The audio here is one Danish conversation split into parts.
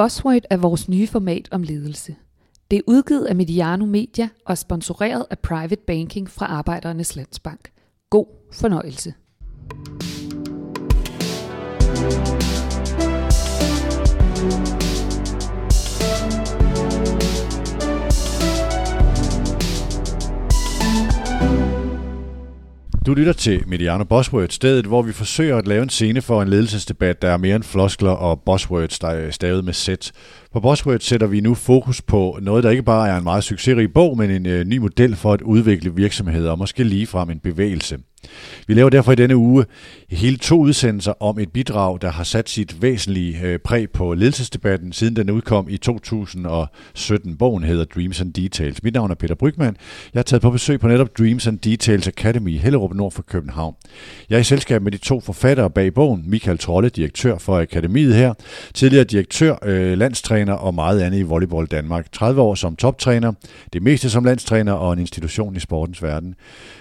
Buzzword er vores nye format om ledelse. Det er udgivet af Mediano Media og sponsoreret af Private Banking fra Arbejdernes Landsbank. God fornøjelse. Du lytter til Mediano Buzzwords, stedet hvor vi forsøger at lave en scene for en ledelsesdebat, der er mere end floskler og buzzwords, der er stavet med sæt. På Buzzword sætter vi nu fokus på noget, der ikke bare er en meget succesrig bog, men en øh, ny model for at udvikle virksomheder og måske ligefrem en bevægelse. Vi laver derfor i denne uge hele to udsendelser om et bidrag, der har sat sit væsentlige øh, præg på ledelsesdebatten, siden den udkom i 2017. Bogen hedder Dreams and Details. Mit navn er Peter Brygman. Jeg har taget på besøg på netop Dreams and Details Academy i Hellerup Nord for København. Jeg er i selskab med de to forfattere bag bogen, Michael Trolle, direktør for Akademiet her, tidligere direktør, øh, landstræner og meget andet i Volleyball Danmark. 30 år som toptræner, det meste som landstræner og en institution i sportens verden.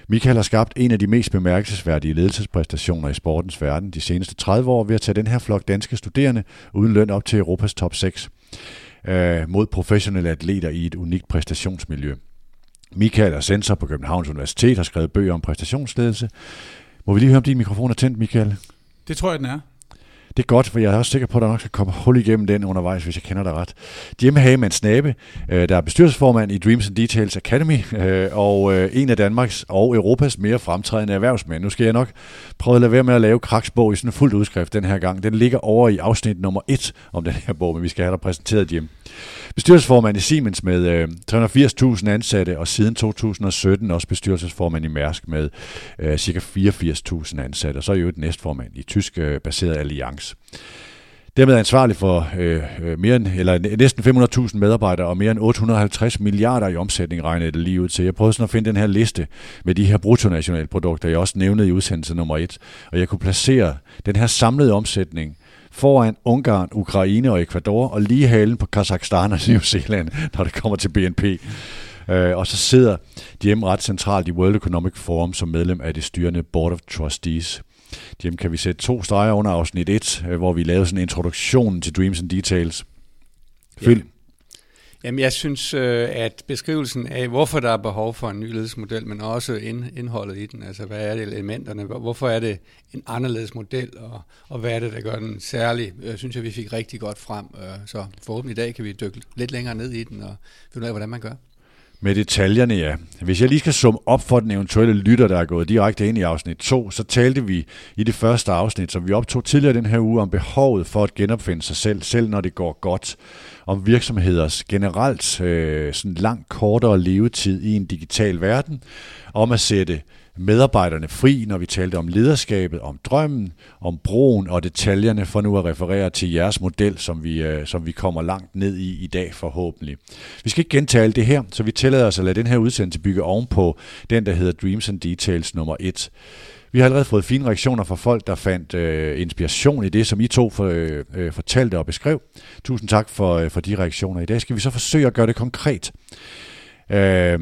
Michael har skabt en af de mest bemærkelsesværdige ledelsespræstationer i sportens verden de seneste 30 år ved at tage den her flok danske studerende uden løn op til Europas top 6 øh, mod professionelle atleter i et unikt præstationsmiljø. Michael er censor på Københavns Universitet, har skrevet bøger om præstationsledelse. Må vi lige høre, om din mikrofon er tændt, Michael? Det tror jeg, den er. Det er godt, for jeg er også sikker på, at der nok skal komme hul igennem den undervejs, hvis jeg kender dig ret. Jim Hagemann Snabe, øh, der er bestyrelsesformand i Dreams and Details Academy, øh, og øh, en af Danmarks og Europas mere fremtrædende erhvervsmænd. Nu skal jeg nok prøve at lade være med at lave kraksbog i sådan en fuldt udskrift den her gang. Den ligger over i afsnit nummer 1 om den her bog, men vi skal have dig præsenteret, Jim. Bestyrelsesformand i Siemens med øh, 380.000 ansatte, og siden 2017 også bestyrelsesformand i Mærsk med øh, ca. 84.000 ansatte, og så er jo et næstformand i tysk øh, baseret Allianz. Dermed er ansvarlig for øh, øh, mere end, eller næsten 500.000 medarbejdere og mere end 850 milliarder i omsætning regnede det lige ud til. Jeg prøvede sådan at finde den her liste med de her bruttonationalprodukter, jeg også nævnede i udsendelse nummer 1, og jeg kunne placere den her samlede omsætning foran Ungarn, Ukraine og Ecuador, og lige halen på Kazakhstan og New Zealand, når det kommer til BNP. Øh, og så sidder de ret centralt i World Economic Forum som medlem af det styrende Board of Trustees. Dem kan vi sætte to streger under afsnit 1, øh, hvor vi lavede sådan en introduktion til Dreams and Details. Film. Ja. Jamen, jeg synes, øh, at beskrivelsen af, hvorfor der er behov for en ny ledelsesmodel, men også indholdet i den, altså hvad er det elementerne, hvorfor er det en anderledes model, og, og hvad er det, der gør den særlig, jeg synes jeg, vi fik rigtig godt frem. Øh, så forhåbentlig i dag kan vi dykke lidt længere ned i den, og finde ud af, hvordan man gør. Med detaljerne, ja. Hvis jeg lige skal summe op for den eventuelle lytter, der er gået direkte ind i afsnit 2, så talte vi i det første afsnit, som vi optog tidligere den her uge, om behovet for at genopfinde sig selv, selv når det går godt. Om virksomheders generelt øh, sådan langt kortere levetid i en digital verden. Om at sætte medarbejderne fri, når vi talte om lederskabet, om drømmen, om broen og detaljerne, for nu at referere til jeres model, som vi, øh, som vi kommer langt ned i i dag forhåbentlig. Vi skal ikke gentage alt det her, så vi tillader os at lade den her udsendelse bygge ovenpå den, der hedder Dreams and Details nummer 1. Vi har allerede fået fine reaktioner fra folk, der fandt øh, inspiration i det, som I to for, øh, øh, fortalte og beskrev. Tusind tak for, øh, for de reaktioner. I dag skal vi så forsøge at gøre det konkret. Øh,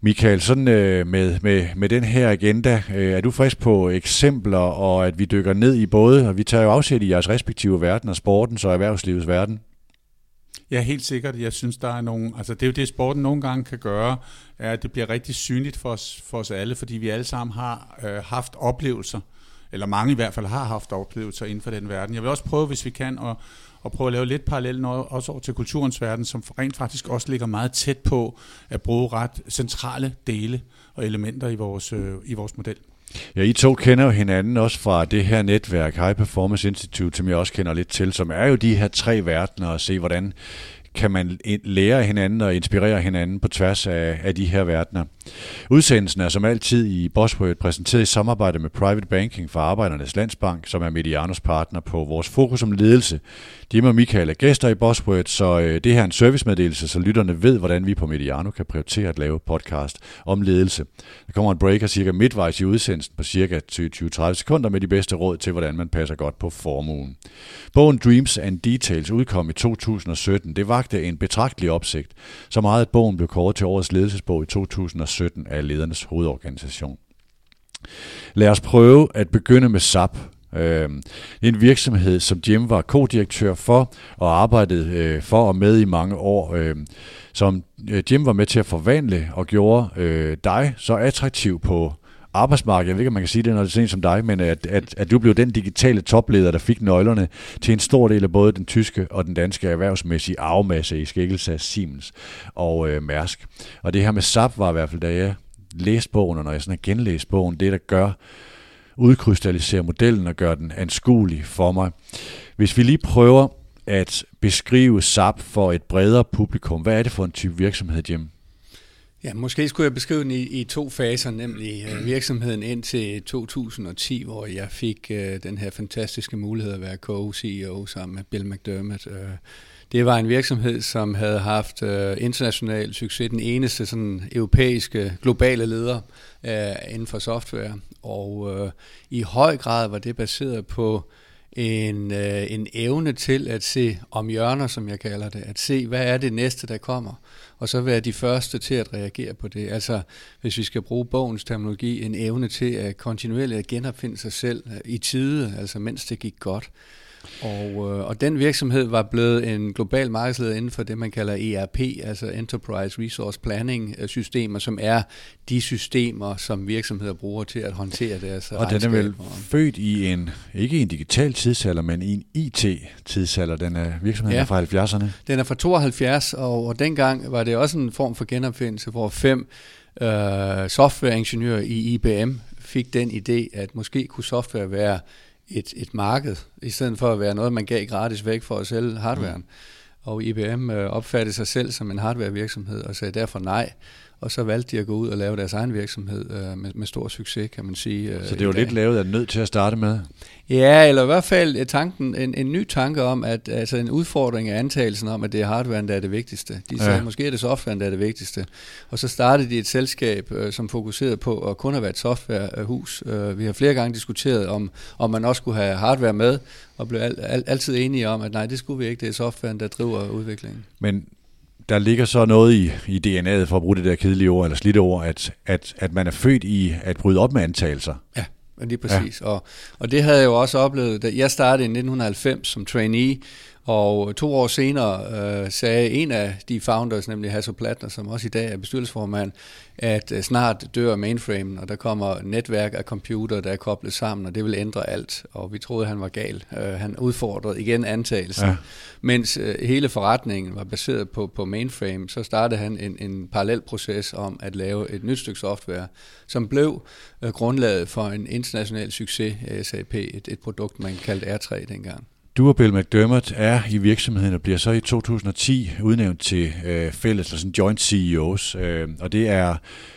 Michael, sådan øh, med, med, med den her agenda, øh, er du frisk på eksempler, og at vi dykker ned i både, og vi tager jo afsæt i jeres respektive verden, og sportens og erhvervslivets verden? Ja, helt sikkert. Jeg synes, der er nogle... Altså, det er jo det, sporten nogle gange kan gøre, er, at det bliver rigtig synligt for os, for os alle, fordi vi alle sammen har øh, haft oplevelser, eller mange i hvert fald har haft oplevelser inden for den verden. Jeg vil også prøve, hvis vi kan, at at prøve at lave lidt parallelt også over til kulturens verden, som rent faktisk også ligger meget tæt på at bruge ret centrale dele og elementer i vores, øh, i vores model. Ja, I to kender jo hinanden også fra det her netværk, High Performance Institute, som jeg også kender lidt til, som er jo de her tre verdener, og se hvordan kan man lære hinanden og inspirere hinanden på tværs af, af de her verdener. Udsendelsen er som altid i Bosworth præsenteret i samarbejde med Private Banking fra Arbejdernes Landsbank, som er Medianos partner på vores fokus om ledelse. Jim og Michael er gæster i Bosworth, så øh, det her er en servicemeddelelse, så lytterne ved, hvordan vi på Mediano kan prioritere at lave podcast om ledelse. Der kommer en breaker cirka midtvejs i udsendelsen på cirka 20-30 sekunder med de bedste råd til, hvordan man passer godt på formuen. Bogen Dreams and Details udkom i 2017. Det vagte en betragtelig opsigt, så meget at bogen blev kåret til årets ledelsesbog i 2017 2017 af ledernes hovedorganisation. Lad os prøve at begynde med SAP. Øh, en virksomhed, som Jim var co-direktør for og arbejdede øh, for og med i mange år, øhm, øh, som Jim var med til at forvandle og gjorde øh, dig så attraktiv på arbejdsmarkedet. Jeg ved ikke, om man kan sige det, når det er sådan som dig, men at, at, at du blev den digitale topleder, der fik nøglerne til en stor del af både den tyske og den danske erhvervsmæssige arvemasse i skikkelse af Siemens og øh, Mærsk. Og det her med SAP var i hvert fald, da jeg læste bogen, og når jeg sådan har genlæst bogen, det der gør, udkrystallisere modellen og gøre den anskuelig for mig. Hvis vi lige prøver at beskrive SAP for et bredere publikum, hvad er det for en type virksomhed, Jim? Ja, måske skulle jeg beskrive den i, i to faser, nemlig øh, virksomheden indtil 2010, hvor jeg fik øh, den her fantastiske mulighed at være co-CEO sammen med Bill McDermott. Øh, det var en virksomhed, som havde haft øh, international succes, den eneste sådan europæiske globale leder øh, inden for software, og øh, i høj grad var det baseret på en, øh, en evne til at se om hjørner, som jeg kalder det, at se, hvad er det næste, der kommer, og så være de første til at reagere på det. Altså, hvis vi skal bruge bogens terminologi, en evne til at kontinuerligt at genopfinde sig selv øh, i tide, altså mens det gik godt. Og, øh, og den virksomhed var blevet en global markedsleder inden for det, man kalder ERP, altså Enterprise Resource Planning øh, systemer, som er de systemer, som virksomheder bruger til at håndtere deres Og den er vel født i en, ikke en digital tidsalder, men i en IT-tidsalder, den er virksomheden ja, er fra 70'erne. Den er fra 72, og, og dengang var det også en form for genopfindelse, hvor fem øh, softwareingeniører i IBM fik den idé, at måske kunne software være et, et marked, i stedet for at være noget, man gav gratis væk for at sælge hardwaren. Mm. Og IBM øh, opfattede sig selv som en hardwarevirksomhed og sagde derfor nej og så valgte de at gå ud og lave deres egen virksomhed øh, med, med stor succes, kan man sige. Øh, så det jo lidt lavet af nødt til at starte med? Ja, eller i hvert fald øh, tanken, en, en ny tanke om, at altså en udfordring af antagelsen om, at det er hardware, der er det vigtigste. De sagde, ja. måske er det software, der er det vigtigste. Og så startede de et selskab, øh, som fokuserede på at kun have været et softwarehus. Øh, vi har flere gange diskuteret, om, om man også skulle have hardware med, og blev al, al, altid enige om, at nej, det skulle vi ikke, det er softwaren, der driver udviklingen. Men der ligger så noget i, i DNA'et, for at bruge det der kedelige ord, eller slidte ord, at, at, at man er født i at bryde op med antagelser. Ja, lige præcis. Ja. Og, og det havde jeg jo også oplevet, da jeg startede i 1990 som trainee, og to år senere øh, sagde en af de founders, nemlig Hasso Plattner, som også i dag er bestyrelsesformand, at øh, snart dør mainframen, og der kommer netværk af computer, der er koblet sammen, og det vil ændre alt. Og vi troede, han var gal. Øh, han udfordrede igen antagelsen. Ja. Mens øh, hele forretningen var baseret på, på mainframe, så startede han en, en parallel proces om at lave et nyt stykke software, som blev øh, grundlaget for en international succes af SAP, et, et produkt, man kaldte R3 dengang. Du og Bill McDermott er i virksomheden og bliver så i 2010 udnævnt til øh, fælles, eller sådan joint CEOs, øh, og det er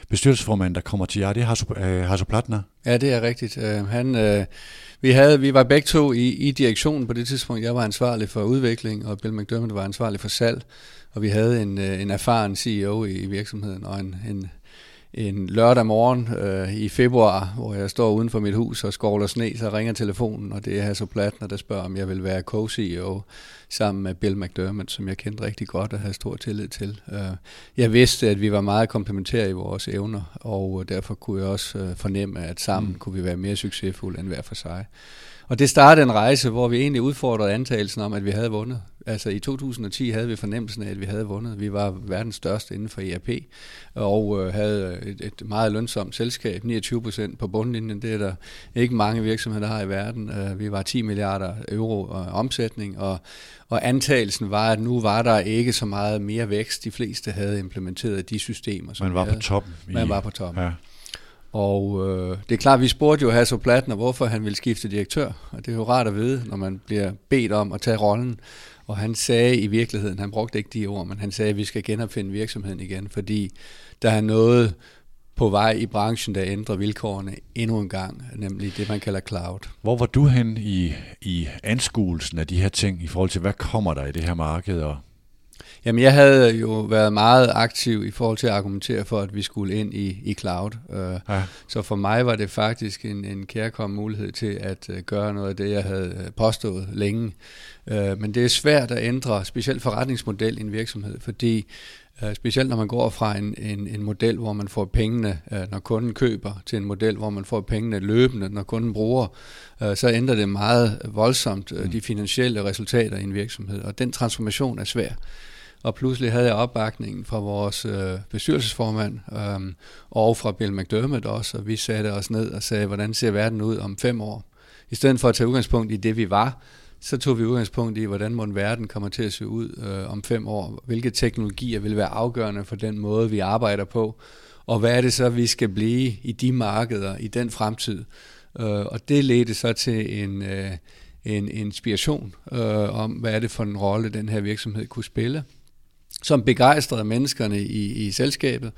bestyrelsesformanden, der kommer til jer. Det er Hasso, øh, Hasso Plattner. Ja, det er rigtigt. Øh, han, øh, vi, havde, vi var begge to i, i direktionen på det tidspunkt. Jeg var ansvarlig for udvikling, og Bill McDermott var ansvarlig for salg, og vi havde en, øh, en erfaren CEO i, i virksomheden, og en, en en lørdag morgen øh, i februar, hvor jeg står uden for mit hus og skovler sne, så ringer telefonen, og det er Hasso Plattner, der spørger, om jeg vil være co-CEO sammen med Bill McDermott, som jeg kendte rigtig godt og havde stor tillid til. Øh, jeg vidste, at vi var meget komplementære i vores evner, og derfor kunne jeg også øh, fornemme, at sammen mm. kunne vi være mere succesfulde end hver for sig. Og det startede en rejse, hvor vi egentlig udfordrede antagelsen om, at vi havde vundet. Altså i 2010 havde vi fornemmelsen af, at vi havde vundet. Vi var verdens største inden for ERP, og øh, havde et, et meget lønsomt selskab, 29 procent på bundlinjen. Det er der ikke mange virksomheder, der har i verden. Øh, vi var 10 milliarder euro øh, omsætning, og, og antagelsen var, at nu var der ikke så meget mere vækst. De fleste havde implementeret de systemer. Som Man var på toppen. Man var på toppen. Ja. Og øh, det er klart, vi spurgte jo Hasso Plattner, hvorfor han ville skifte direktør. Og det er jo rart at vide, når man bliver bedt om at tage rollen. Og han sagde i virkeligheden, han brugte ikke de ord, men han sagde, at vi skal genopfinde virksomheden igen, fordi der er noget på vej i branchen, der ændrer vilkårene endnu en gang, nemlig det, man kalder cloud. Hvor var du hen i, i anskuelsen af de her ting, i forhold til, hvad kommer der i det her marked, og Jamen, jeg havde jo været meget aktiv i forhold til at argumentere for, at vi skulle ind i, i cloud. Uh, ja. Så for mig var det faktisk en, en kærkommen mulighed til at uh, gøre noget af det, jeg havde øh, påstået længe. Uh, men det er svært at ændre, specielt forretningsmodel i en virksomhed, fordi specielt når man går fra en, en, en model, hvor man får pengene, når kunden køber, til en model, hvor man får pengene løbende, når kunden bruger, så ændrer det meget voldsomt uh, de finansielle resultater i en virksomhed. Og den transformation er svær. Og pludselig havde jeg opbakningen fra vores øh, bestyrelsesformand øh, og fra Bill McDermott også, og vi satte os ned og sagde, hvordan ser verden ud om fem år? I stedet for at tage udgangspunkt i det, vi var, så tog vi udgangspunkt i, hvordan må verden kommer til at se ud øh, om fem år. Hvilke teknologier vil være afgørende for den måde, vi arbejder på. Og hvad er det så, vi skal blive i de markeder i den fremtid. Øh, og det ledte så til en, øh, en inspiration øh, om, hvad er det for en rolle, den her virksomhed kunne spille som begejstrede menneskerne i, i selskabet,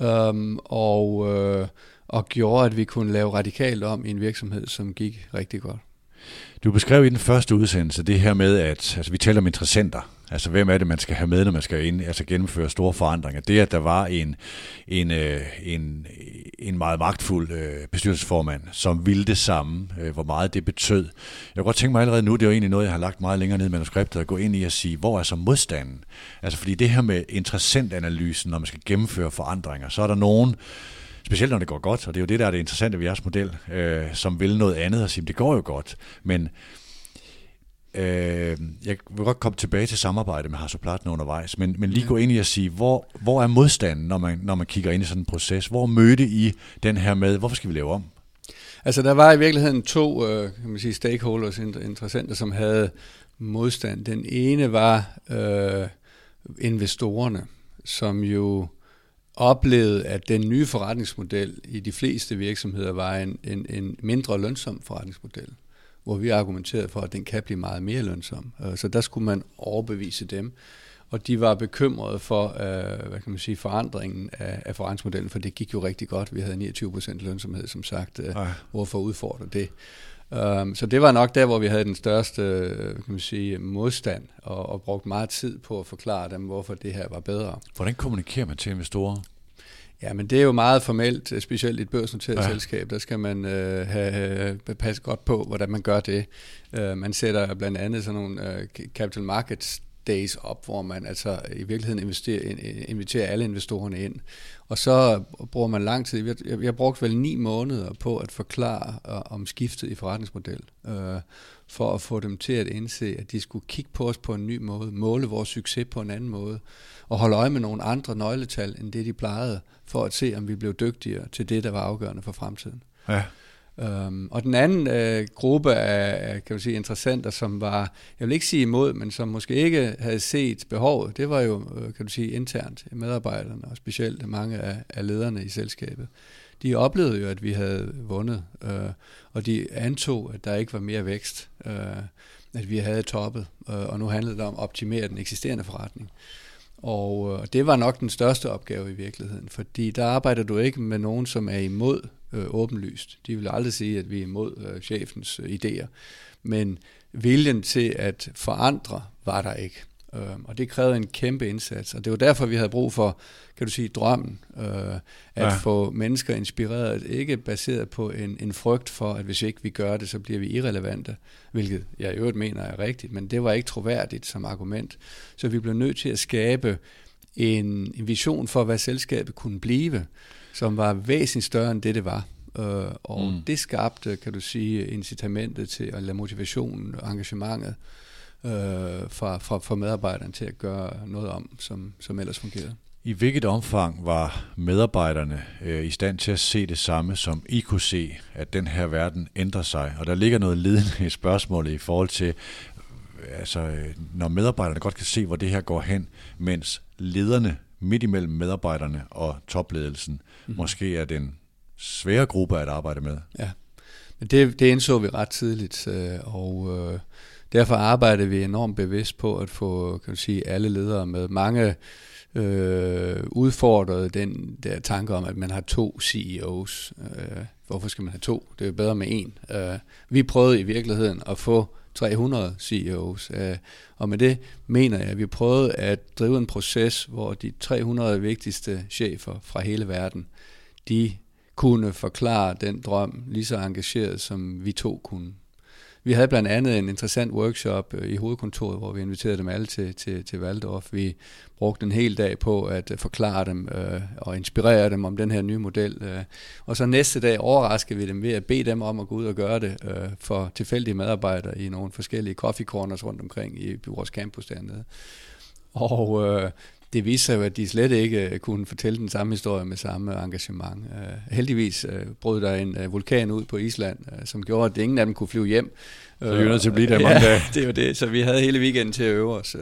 øhm, og, øh, og gjorde, at vi kunne lave radikalt om i en virksomhed, som gik rigtig godt. Du beskrev i den første udsendelse det her med, at altså, vi taler om interessenter. Altså, hvem er det, man skal have med, når man skal ind, altså, gennemføre store forandringer? Det, at der var en, en, øh, en, en meget magtfuld øh, bestyrelsesformand, som ville det samme, øh, hvor meget det betød. Jeg kunne godt tænke mig allerede nu, det er jo egentlig noget, jeg har lagt meget længere ned i manuskriptet, at gå ind i at sige, hvor er så modstanden? Altså, fordi det her med interessentanalysen, når man skal gennemføre forandringer, så er der nogen, specielt når det går godt, og det er jo det, der er det interessante ved jeres model, øh, som vil noget andet og sige, det går jo godt, men øh, jeg vil godt komme tilbage til samarbejde med Hasso Platten undervejs, men, men lige gå ind i at sige, hvor, hvor er modstanden, når man, når man kigger ind i sådan en proces? Hvor mødte I den her med, hvorfor skal vi lave om? Altså der var i virkeligheden to øh, kan man sige, stakeholders, interessenter, som havde modstand. Den ene var øh, investorerne, som jo oplevede, at den nye forretningsmodel i de fleste virksomheder var en, en, en mindre lønsom forretningsmodel, hvor vi argumenterede for, at den kan blive meget mere lønsom. Øh, så der skulle man overbevise dem. Og de var bekymrede for øh, hvad kan man sige, forandringen af, af forretningsmodellen, for det gik jo rigtig godt. Vi havde 29% lønsomhed, som sagt. Øh, hvorfor udfordre det? Um, så det var nok der, hvor vi havde den største kan man sige, modstand, og, og brugt meget tid på at forklare dem, hvorfor det her var bedre. Hvordan kommunikerer man til investorer? Ja, men det er jo meget formelt, specielt i et børsnoteret ja. selskab. Der skal man øh, have, passe godt på, hvordan man gør det. Uh, man sætter blandt andet sådan nogle uh, capital markets days op, hvor man altså i virkeligheden investerer, inviterer alle investorerne ind. Og så bruger man lang tid. Jeg, jeg, jeg brugte vel ni måneder på at forklare uh, om skiftet i forretningsmodel, uh, for at få dem til at indse, at de skulle kigge på os på en ny måde, måle vores succes på en anden måde, og holde øje med nogle andre nøgletal, end det de plejede, for at se, om vi blev dygtigere til det, der var afgørende for fremtiden. Ja. Um, og den anden uh, gruppe af kan man sige, interessenter, som var, jeg vil ikke sige imod, men som måske ikke havde set behovet, det var jo, uh, kan du sige, internt medarbejderne, og specielt mange af, af lederne i selskabet. De oplevede jo, at vi havde vundet, uh, og de antog, at der ikke var mere vækst, uh, at vi havde toppet, uh, og nu handlede det om at optimere den eksisterende forretning. Og øh, det var nok den største opgave i virkeligheden, fordi der arbejder du ikke med nogen, som er imod øh, åbenlyst. De vil aldrig sige, at vi er imod øh, chefens øh, idéer. Men viljen til at forandre var der ikke. Øh, og det krævede en kæmpe indsats. Og det var derfor, vi havde brug for, kan du sige, drømmen. Øh, at ja. få mennesker inspireret, ikke baseret på en, en frygt for, at hvis ikke vi gør det, så bliver vi irrelevante. Hvilket jeg i øvrigt mener er rigtigt, men det var ikke troværdigt som argument. Så vi blev nødt til at skabe en, en vision for, hvad selskabet kunne blive som var væsentligt større end det, det var. Øh, og mm. det skabte, kan du sige, incitamentet til, eller motivationen og engagementet øh, fra, fra, fra medarbejderne til at gøre noget om, som, som ellers fungerede. I hvilket omfang var medarbejderne øh, i stand til at se det samme, som I kunne se, at den her verden ændrer sig? Og der ligger noget ledende i spørgsmålet i forhold til, altså, øh, når medarbejderne godt kan se, hvor det her går hen, mens lederne midt imellem medarbejderne og topledelsen mm. måske er den svære gruppe at arbejde med. Ja, men det, det indså vi ret tidligt, øh, og øh, derfor arbejder vi enormt bevidst på at få kan du sige, alle ledere med. Mange øh, udfordrede den der tanke om, at man har to CEOs. Øh, hvorfor skal man have to? Det er jo bedre med en. Øh, vi prøvede i virkeligheden at få 300 CEOs. Øh, og med det mener jeg, at vi prøvede at drive en proces, hvor de 300 vigtigste chefer fra hele verden, de kunne forklare den drøm lige så engageret, som vi to kunne. Vi havde blandt andet en interessant workshop øh, i hovedkontoret, hvor vi inviterede dem alle til, til, til Waldorf. Vi brugte en hel dag på at øh, forklare dem øh, og inspirere dem om den her nye model. Øh. Og så næste dag overraskede vi dem ved at bede dem om at gå ud og gøre det øh, for tilfældige medarbejdere i nogle forskellige coffee corners rundt omkring i vores campus dernede. Og øh, det viste sig jo, at de slet ikke øh, kunne fortælle den samme historie med samme engagement. Uh, heldigvis uh, brød der en uh, vulkan ud på Island, uh, som gjorde, at ingen af dem kunne flyve hjem. Så vi er nødt til at blive der mange ja, dage. det var det. Så vi havde hele weekenden til at øve os.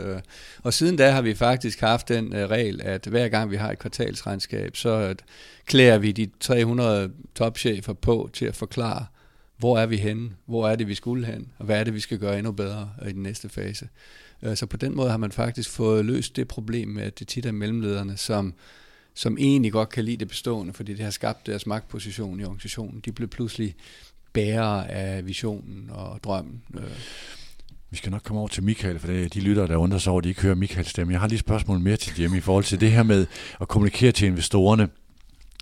Og siden da har vi faktisk haft den regel, at hver gang vi har et kvartalsregnskab, så klæder vi de 300 topchefer på til at forklare, hvor er vi henne, hvor er det, vi skulle hen, og hvad er det, vi skal gøre endnu bedre i den næste fase. Øh, så på den måde har man faktisk fået løst det problem med, at det tit er mellemlederne, som, som egentlig godt kan lide det bestående, fordi det har skabt deres magtposition i organisationen. De blev pludselig bærere af visionen og drømmen. Øh. Vi skal nok komme over til Michael, for det er de lytter, der undrer sig over, at de ikke hører Michaels stemme. Jeg har lige et spørgsmål mere til Jimmy i forhold til det her med at kommunikere til investorerne.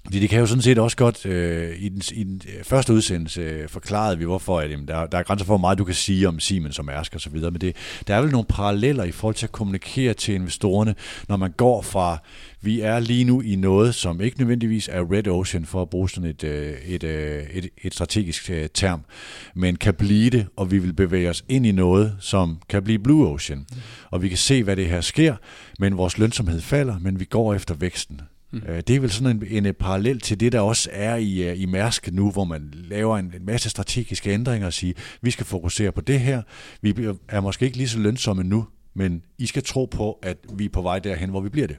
Fordi det kan jo sådan set også godt, øh, i, den, i den øh, første udsendelse øh, forklarede vi, hvorfor at, jamen, der, der er grænser for, hvor meget du kan sige om Siemens som Mærsk og så videre, men det, der er vel nogle paralleller i forhold til at kommunikere til investorerne, når man går fra, vi er lige nu i noget, som ikke nødvendigvis er Red Ocean, for at bruge sådan et, øh, et, et, et, et strategisk term, men kan blive det, og vi vil bevæge os ind i noget, som kan blive Blue Ocean. Og vi kan se, hvad det her sker, men vores lønsomhed falder, men vi går efter væksten. Mm. Øh, det er vel sådan en, en øh, parallel til det, der også er i, øh, i Mærsk nu, hvor man laver en, en masse strategiske ændringer og siger, vi skal fokusere på det her. Vi er måske ikke lige så lønsomme nu, men I skal tro på, at vi er på vej derhen, hvor vi bliver det.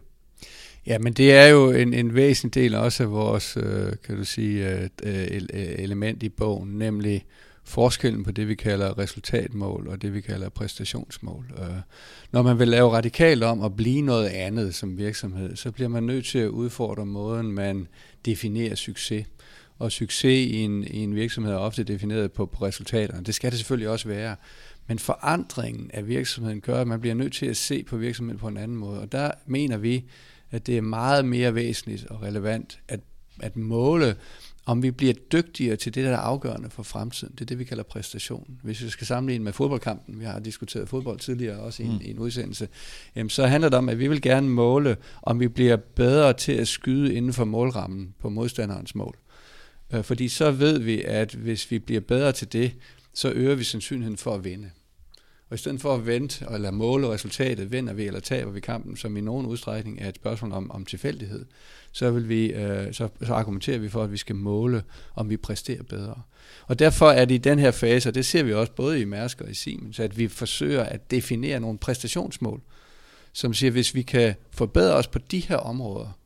Ja, men det er jo en, en væsentlig del også af vores, øh, kan du sige, element i bogen, nemlig forskellen på det, vi kalder resultatmål og det, vi kalder præstationsmål. Øh, når man vil lave radikalt om at blive noget andet som virksomhed, så bliver man nødt til at udfordre måden, man definerer succes. Og succes i en, i en virksomhed er ofte defineret på, på resultaterne. Det skal det selvfølgelig også være. Men forandringen af virksomheden gør, at man bliver nødt til at se på virksomheden på en anden måde. Og der mener vi, at det er meget mere væsentligt og relevant at, at måle om vi bliver dygtigere til det, der er afgørende for fremtiden. Det er det, vi kalder præstation. Hvis vi skal sammenligne med fodboldkampen, vi har diskuteret fodbold tidligere også i en, mm. i en udsendelse, jamen, så handler det om, at vi vil gerne måle, om vi bliver bedre til at skyde inden for målrammen på modstanderens mål. Øh, fordi så ved vi, at hvis vi bliver bedre til det, så øger vi sandsynligheden for at vinde. Og i stedet for at vente eller måle resultatet, vinder vi eller taber vi kampen, som i nogen udstrækning er et spørgsmål om, om tilfældighed, så, vil vi, øh, så, så argumenterer vi for, at vi skal måle, om vi præsterer bedre. Og derfor er det i den her fase, og det ser vi også både i Mærsk og i Siemens, at vi forsøger at definere nogle præstationsmål, som siger, at hvis vi kan forbedre os på de her områder,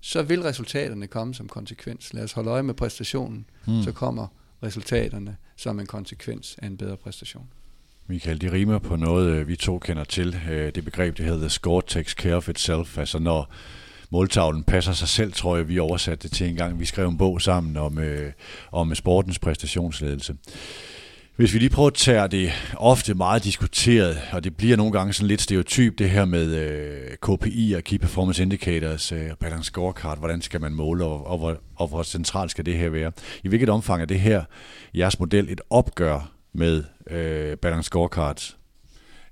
så vil resultaterne komme som konsekvens. Lad os holde øje med præstationen, hmm. så kommer resultaterne som en konsekvens af en bedre præstation. Michael, det rimer på noget, øh, vi to kender til. Øh, det begreb, det hedder the score takes care of itself. Altså når måltavlen passer sig selv, tror jeg, vi oversatte det til en gang. Vi skrev en bog sammen om, øh, om sportens præstationsledelse. Hvis vi lige prøver at tage det ofte meget diskuteret, og det bliver nogle gange sådan lidt stereotyp, det her med øh, KPI og Key Performance Indicators, øh, Balance Scorecard, hvordan skal man måle, og, og, hvor, og hvor centralt skal det her være? I hvilket omfang er det her, jeres model, et opgør med øh, Balance Scorecards?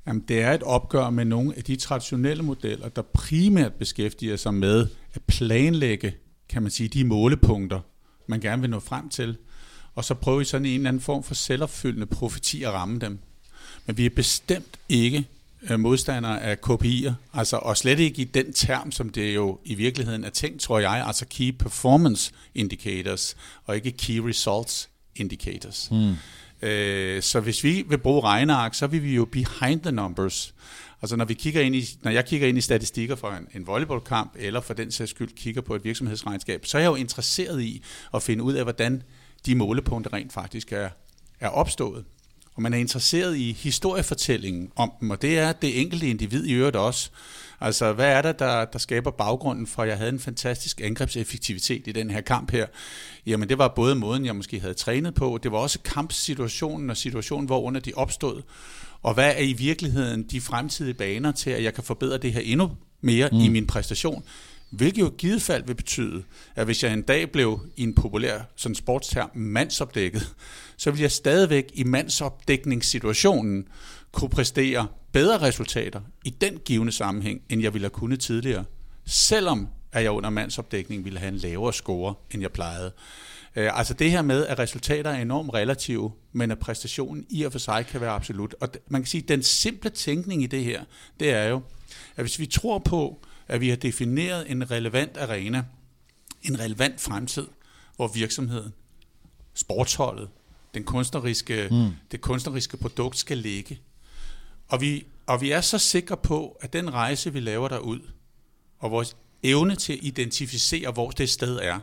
Jamen, det er et opgør med nogle af de traditionelle modeller, der primært beskæftiger sig med at planlægge, kan man sige, de målepunkter, man gerne vil nå frem til, og så prøve i sådan en eller anden form for selvopfyldende profeti at ramme dem. Men vi er bestemt ikke øh, modstandere af KPI'er, altså, og slet ikke i den term, som det jo i virkeligheden er tænkt, tror jeg, altså Key Performance Indicators, og ikke Key Results Indicators. Hmm. Øh, så hvis vi vil bruge regneark, så vil vi jo behind the numbers. Altså når, vi kigger ind i, når jeg kigger ind i statistikker for en, en volleyballkamp, eller for den sags skyld kigger på et virksomhedsregnskab, så er jeg jo interesseret i at finde ud af, hvordan de målepunkter rent faktisk er, er opstået. Og man er interesseret i historiefortællingen om dem, og det er det enkelte individ i øvrigt også. Altså, hvad er det, der, der skaber baggrunden for, at jeg havde en fantastisk angrebseffektivitet i den her kamp her? Jamen, det var både måden, jeg måske havde trænet på, det var også kampsituationen og situationen, hvor under de opstod. Og hvad er i virkeligheden de fremtidige baner til, at jeg kan forbedre det her endnu mere mm. i min præstation? Hvilket jo givet fald vil betyde, at hvis jeg en dag blev i en populær sådan sportsterm mandsopdækket, så vil jeg stadigvæk i mandsopdækningssituationen kunne præstere bedre resultater i den givende sammenhæng, end jeg ville have kunnet tidligere. Selvom at jeg under mandsopdækning ville have en lavere score, end jeg plejede. Øh, altså det her med, at resultater er enormt relative, men at præstationen i og for sig kan være absolut. Og man kan sige, at den simple tænkning i det her, det er jo, at hvis vi tror på, at vi har defineret en relevant arena, en relevant fremtid, hvor virksomheden, sportsholdet, den kunstneriske, mm. det kunstneriske produkt skal ligge. Og vi, og vi er så sikre på, at den rejse, vi laver derud, og vores evne til at identificere, hvor det sted er,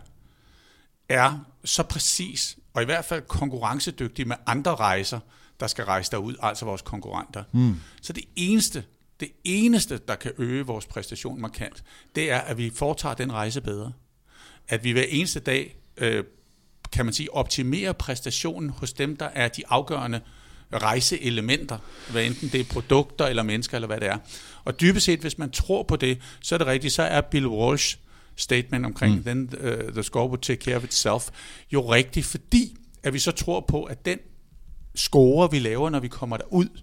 er så præcis, og i hvert fald konkurrencedygtig med andre rejser, der skal rejse derud, altså vores konkurrenter. Mm. Så det eneste, det eneste, der kan øge vores præstation markant, det er, at vi foretager den rejse bedre. At vi hver eneste dag, øh, kan man sige, optimerer præstationen hos dem, der er de afgørende rejseelementer, hvad enten det er produkter eller mennesker eller hvad det er. Og dybest set, hvis man tror på det, så er det rigtigt, så er Bill Walsh statement omkring mm. then uh, the score would take care of itself jo rigtigt, fordi at vi så tror på, at den score, vi laver, når vi kommer derud,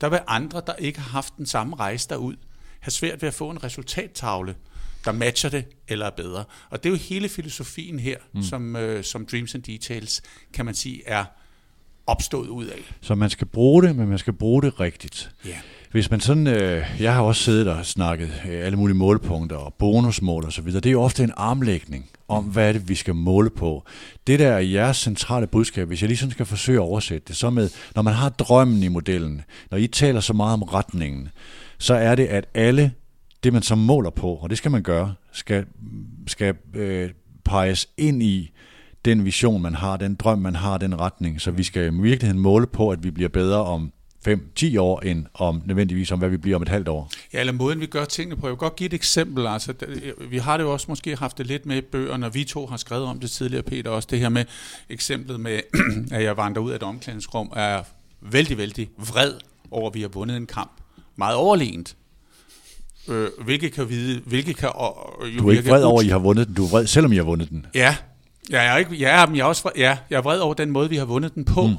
der vil andre, der ikke har haft den samme rejse derud, have svært ved at få en resultattavle, der matcher det eller er bedre. Og det er jo hele filosofien her, mm. som, uh, som Dreams and Details, kan man sige, er opstået ud af. Så man skal bruge det, men man skal bruge det rigtigt. Ja. Hvis man sådan, øh, jeg har også siddet og snakket øh, alle mulige målpunkter og bonusmål og så videre. Det er jo ofte en armlægning om, hvad er det, vi skal måle på. Det der er jeres centrale budskab, hvis jeg lige sådan skal forsøge at oversætte det, så med, når man har drømmen i modellen, når I taler så meget om retningen, så er det, at alle det, man så måler på, og det skal man gøre, skal, skal øh, peges ind i den vision, man har, den drøm, man har, den retning. Så vi skal i virkeligheden måle på, at vi bliver bedre om 5-10 år, end om nødvendigvis om, hvad vi bliver om et halvt år. Ja, eller måden vi gør tingene på. Jeg vil godt give et eksempel. Altså, vi har det jo også måske haft det lidt med i bøgerne, og vi to har skrevet om det tidligere, Peter, også det her med eksemplet med, at jeg vandrer ud af et omklædningsrum, er vældig, vældig vred over, at vi har vundet en kamp. Meget overlegent. Øh, hvilket kan vide, hvilket kan... Øh, jo du er ikke vred over, at I har vundet den. Du er vred, selvom I har vundet den. Ja, Ja, jeg er, ikke, ja, men jeg er også ja, jeg er vred over den måde, vi har vundet den på. Mm.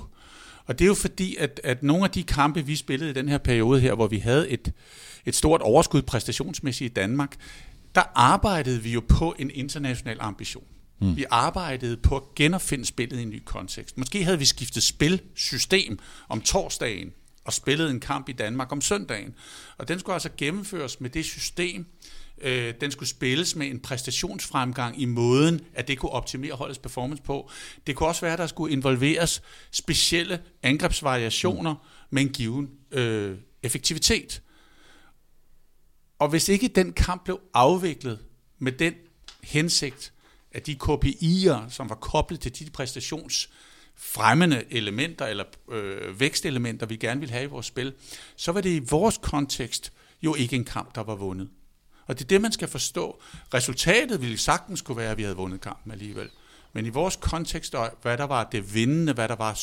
Og det er jo fordi, at, at nogle af de kampe, vi spillede i den her periode her, hvor vi havde et, et stort overskud præstationsmæssigt i Danmark, der arbejdede vi jo på en international ambition. Mm. Vi arbejdede på at genopfinde spillet i en ny kontekst. Måske havde vi skiftet spilsystem om torsdagen og spillet en kamp i Danmark om søndagen. Og den skulle altså gennemføres med det system, øh, den skulle spilles med en præstationsfremgang i måden, at det kunne optimere holdets performance på. Det kunne også være, at der skulle involveres specielle angrebsvariationer med en given øh, effektivitet. Og hvis ikke den kamp blev afviklet med den hensigt, at de KPI'er, som var koblet til de præstationsfremmende elementer eller øh, vækstelementer, vi gerne ville have i vores spil, så var det i vores kontekst jo ikke en kamp, der var vundet. Og det er det, man skal forstå. Resultatet ville sagtens kunne være, at vi havde vundet kampen alligevel. Men i vores kontekst, og hvad der var det vindende, hvad der var,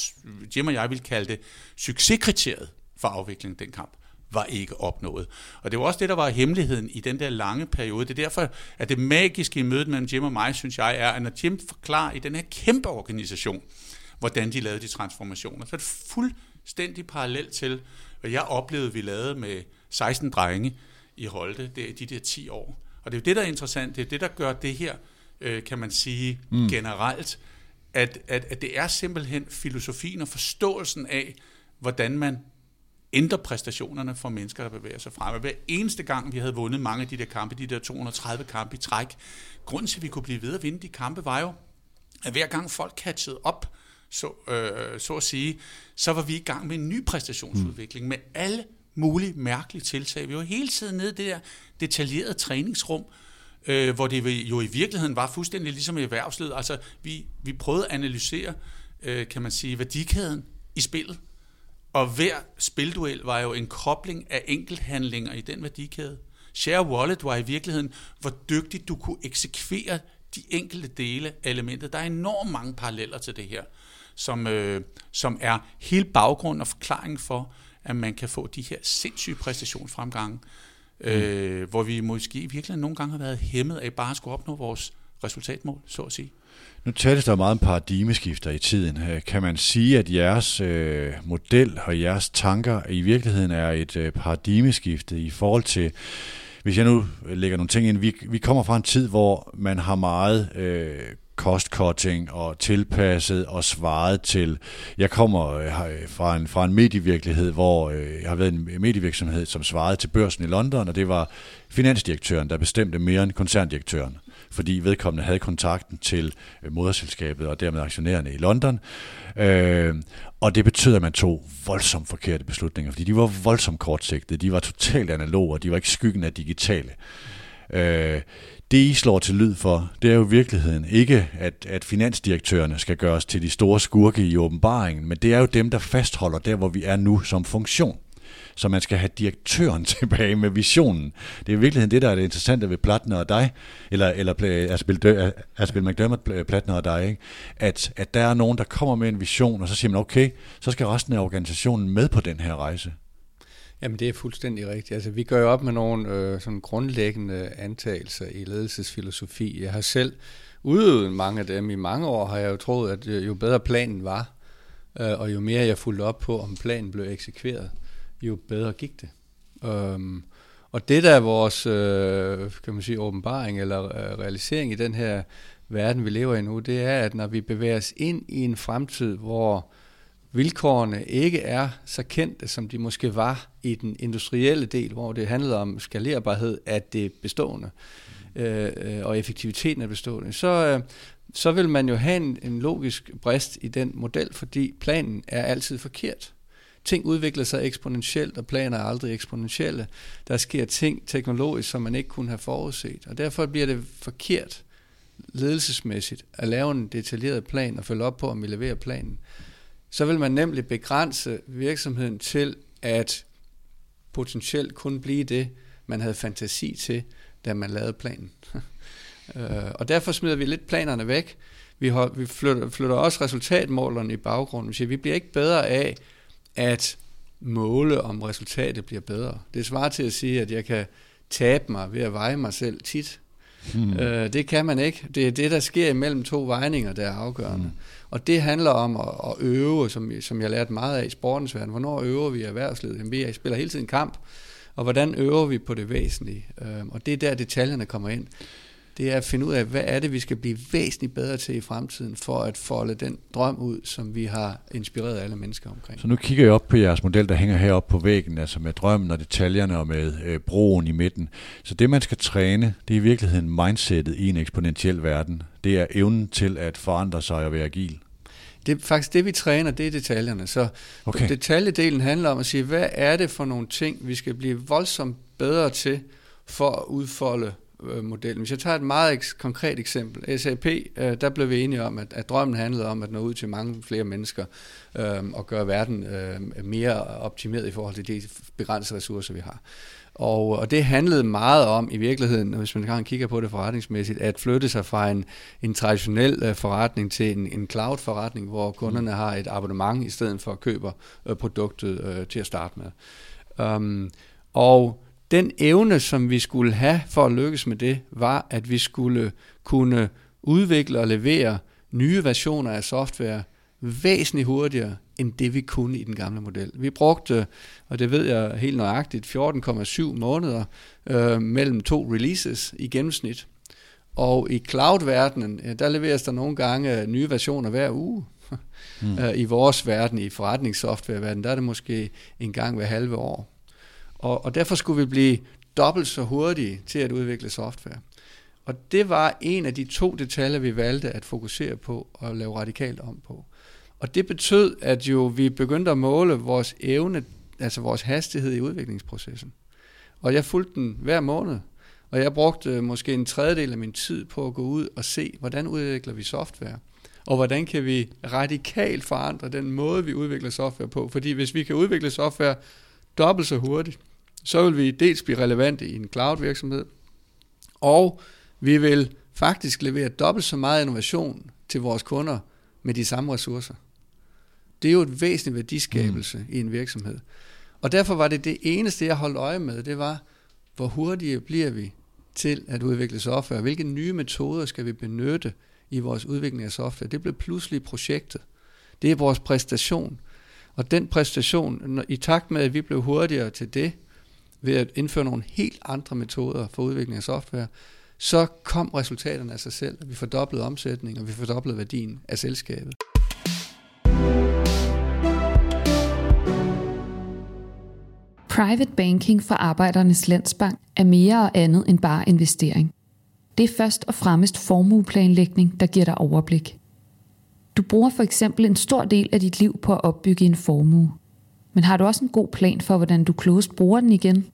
Jim og jeg vil kalde det, succeskriteriet for afviklingen af den kamp, var ikke opnået. Og det var også det, der var hemmeligheden i den der lange periode. Det er derfor, at det magiske i mødet mellem Jim og mig, synes jeg, er, at når Jim forklarer i den her kæmpe organisation, hvordan de lavede de transformationer, så er det fuldstændig parallelt til, hvad jeg oplevede, vi lavede med 16 drenge, i Holte, det er de der 10 år. Og det er jo det, der er interessant, det er det, der gør det her, øh, kan man sige, mm. generelt, at, at, at det er simpelthen filosofien og forståelsen af, hvordan man ændrer præstationerne for mennesker, der bevæger sig frem. Hver eneste gang, vi havde vundet mange af de der kampe, de der 230 kampe i træk, grunden til, at vi kunne blive ved at vinde de kampe, var jo, at hver gang folk catchede op, så, øh, så at sige, så var vi i gang med en ny præstationsudvikling mm. med alle mulige mærkelige tiltag. Vi var hele tiden nede i det der detaljerede træningsrum, øh, hvor det jo i virkeligheden var fuldstændig ligesom i erhvervslivet. Altså, vi, vi prøvede at analysere, øh, kan man sige, værdikæden i spillet. Og hver spilduel var jo en kobling af enkelthandlinger i den værdikæde. Share Wallet var i virkeligheden, hvor dygtigt du kunne eksekvere de enkelte dele af elementet. Der er enormt mange paralleller til det her, som, øh, som er hele baggrunden og forklaringen for, at man kan få de her sindssyge præstationsfremgange øh, hvor vi måske virkelig nogle gange har været hæmmet af bare at skulle opnå vores resultatmål, så at sige. Nu tales der meget om paradigmeskifter i tiden. Øh, kan man sige, at jeres øh, model og jeres tanker i virkeligheden er et øh, paradigmeskifte i forhold til, hvis jeg nu lægger nogle ting ind, vi, vi kommer fra en tid, hvor man har meget øh, cost-cutting og tilpasset og svaret til. Jeg kommer øh, øh, fra en, fra en medievirkelighed, hvor øh, jeg har været en medievirksomhed, som svarede til børsen i London, og det var finansdirektøren, der bestemte mere end koncerndirektøren fordi vedkommende havde kontakten til øh, moderselskabet og dermed aktionærerne i London. Øh, og det betød, at man tog voldsomt forkerte beslutninger, fordi de var voldsomt kortsigtede, de var totalt analoge, og de var ikke skyggen af digitale. Øh, det I slår til lyd for, det er jo virkeligheden ikke, at, at finansdirektørerne skal gøres til de store skurke i åbenbaringen, men det er jo dem, der fastholder der, hvor vi er nu som funktion. Så man skal have direktøren tilbage med visionen. Det er i virkeligheden det, der er det interessante ved Platner og dig, eller, eller Asbel, Asbel McDermott, Platner og dig, ikke? At, at der er nogen, der kommer med en vision, og så siger man, okay, så skal resten af organisationen med på den her rejse. Jamen det er fuldstændig rigtigt. Altså, vi gør jo op med nogle øh, sådan grundlæggende antagelser i ledelsesfilosofi. Jeg har selv udøvet mange af dem i mange år, har jeg jo troet, at øh, jo bedre planen var, øh, og jo mere jeg fulgte op på, om planen blev eksekveret, jo bedre gik det. Um, og det der er vores, øh, kan man sige, åbenbaring eller øh, realisering i den her verden, vi lever i nu, det er, at når vi bevæger os ind i en fremtid, hvor vilkårene ikke er så kendte, som de måske var i den industrielle del, hvor det handlede om skalerbarhed af det bestående øh, øh, og effektiviteten af bestående, så, øh, så vil man jo have en, en logisk brist i den model, fordi planen er altid forkert. Ting udvikler sig eksponentielt, og planer er aldrig eksponentielle. Der sker ting teknologisk, som man ikke kunne have forudset, og derfor bliver det forkert ledelsesmæssigt at lave en detaljeret plan og følge op på, om vi leverer planen så vil man nemlig begrænse virksomheden til at potentielt kun blive det, man havde fantasi til, da man lavede planen. Øh, og derfor smider vi lidt planerne væk. Vi, har, vi flytter, flytter også resultatmålerne i baggrunden. Vi siger, vi bliver ikke bedre af at måle, om resultatet bliver bedre. Det svarer til at sige, at jeg kan tabe mig ved at veje mig selv tit. Hmm. Øh, det kan man ikke. Det er det, der sker imellem to vejninger, der er afgørende. Hmm. Og det handler om at, at øve, som, som jeg lærte meget af i sportens verden. Hvornår øver vi i erhvervslivet? Jamen, vi spiller hele tiden kamp. Og hvordan øver vi på det væsentlige? Øhm, og det er der, detaljerne kommer ind. Det er at finde ud af, hvad er det, vi skal blive væsentligt bedre til i fremtiden, for at folde den drøm ud, som vi har inspireret alle mennesker omkring. Så nu kigger jeg op på jeres model, der hænger heroppe på væggen, altså med drømmen og detaljerne og med øh, broen i midten. Så det, man skal træne, det er i virkeligheden mindsetet i en eksponentiel verden det er evnen til at forandre sig og være agil. Det er faktisk det, vi træner, det er detaljerne. Så okay. detaljedelen handler om at sige, hvad er det for nogle ting, vi skal blive voldsomt bedre til for at udfolde Øh, modellen. Hvis jeg tager et meget eks- konkret eksempel. SAP, øh, der blev vi enige om, at, at drømmen handlede om at nå ud til mange flere mennesker øh, og gøre verden øh, mere optimeret i forhold til de begrænsede ressourcer, vi har. Og, og det handlede meget om i virkeligheden, hvis man kan kigger på det forretningsmæssigt, at flytte sig fra en, en traditionel øh, forretning til en, en cloud-forretning, hvor kunderne har et abonnement i stedet for at købe øh, produktet øh, til at starte med. Um, og den evne, som vi skulle have for at lykkes med det, var, at vi skulle kunne udvikle og levere nye versioner af software væsentligt hurtigere end det vi kunne i den gamle model. Vi brugte, og det ved jeg helt nøjagtigt, 14,7 måneder øh, mellem to releases i gennemsnit. Og i cloud-verdenen, der leveres der nogle gange nye versioner hver uge. Mm. I vores verden, i forretningssoftware-verden, der er det måske en gang hver halve år. Og, og derfor skulle vi blive dobbelt så hurtige til at udvikle software. Og det var en af de to detaljer, vi valgte at fokusere på og lave radikalt om på. Og det betød, at jo vi begyndte at måle vores evne, altså vores hastighed i udviklingsprocessen. Og jeg fulgte den hver måned. Og jeg brugte øh, måske en tredjedel af min tid på at gå ud og se, hvordan udvikler vi software. Og hvordan kan vi radikalt forandre den måde, vi udvikler software på. Fordi hvis vi kan udvikle software dobbelt så hurtigt, så vil vi dels blive relevante i en cloud-virksomhed, og vi vil faktisk levere dobbelt så meget innovation til vores kunder med de samme ressourcer. Det er jo et væsentligt værdiskabelse mm. i en virksomhed. Og derfor var det det eneste, jeg holdt øje med, det var, hvor hurtige bliver vi til at udvikle software? Hvilke nye metoder skal vi benytte i vores udvikling af software? Det blev pludselig projektet. Det er vores præstation. Og den præstation, i takt med, at vi blev hurtigere til det, ved at indføre nogle helt andre metoder for udvikling af software, så kom resultaterne af sig selv. Vi fordoblede omsætningen, og vi fordoblede værdien af selskabet. Private banking for Arbejdernes Landsbank er mere og andet end bare investering. Det er først og fremmest formueplanlægning, der giver dig overblik. Du bruger for eksempel en stor del af dit liv på at opbygge en formue. Men har du også en god plan for, hvordan du klogest bruger den igen?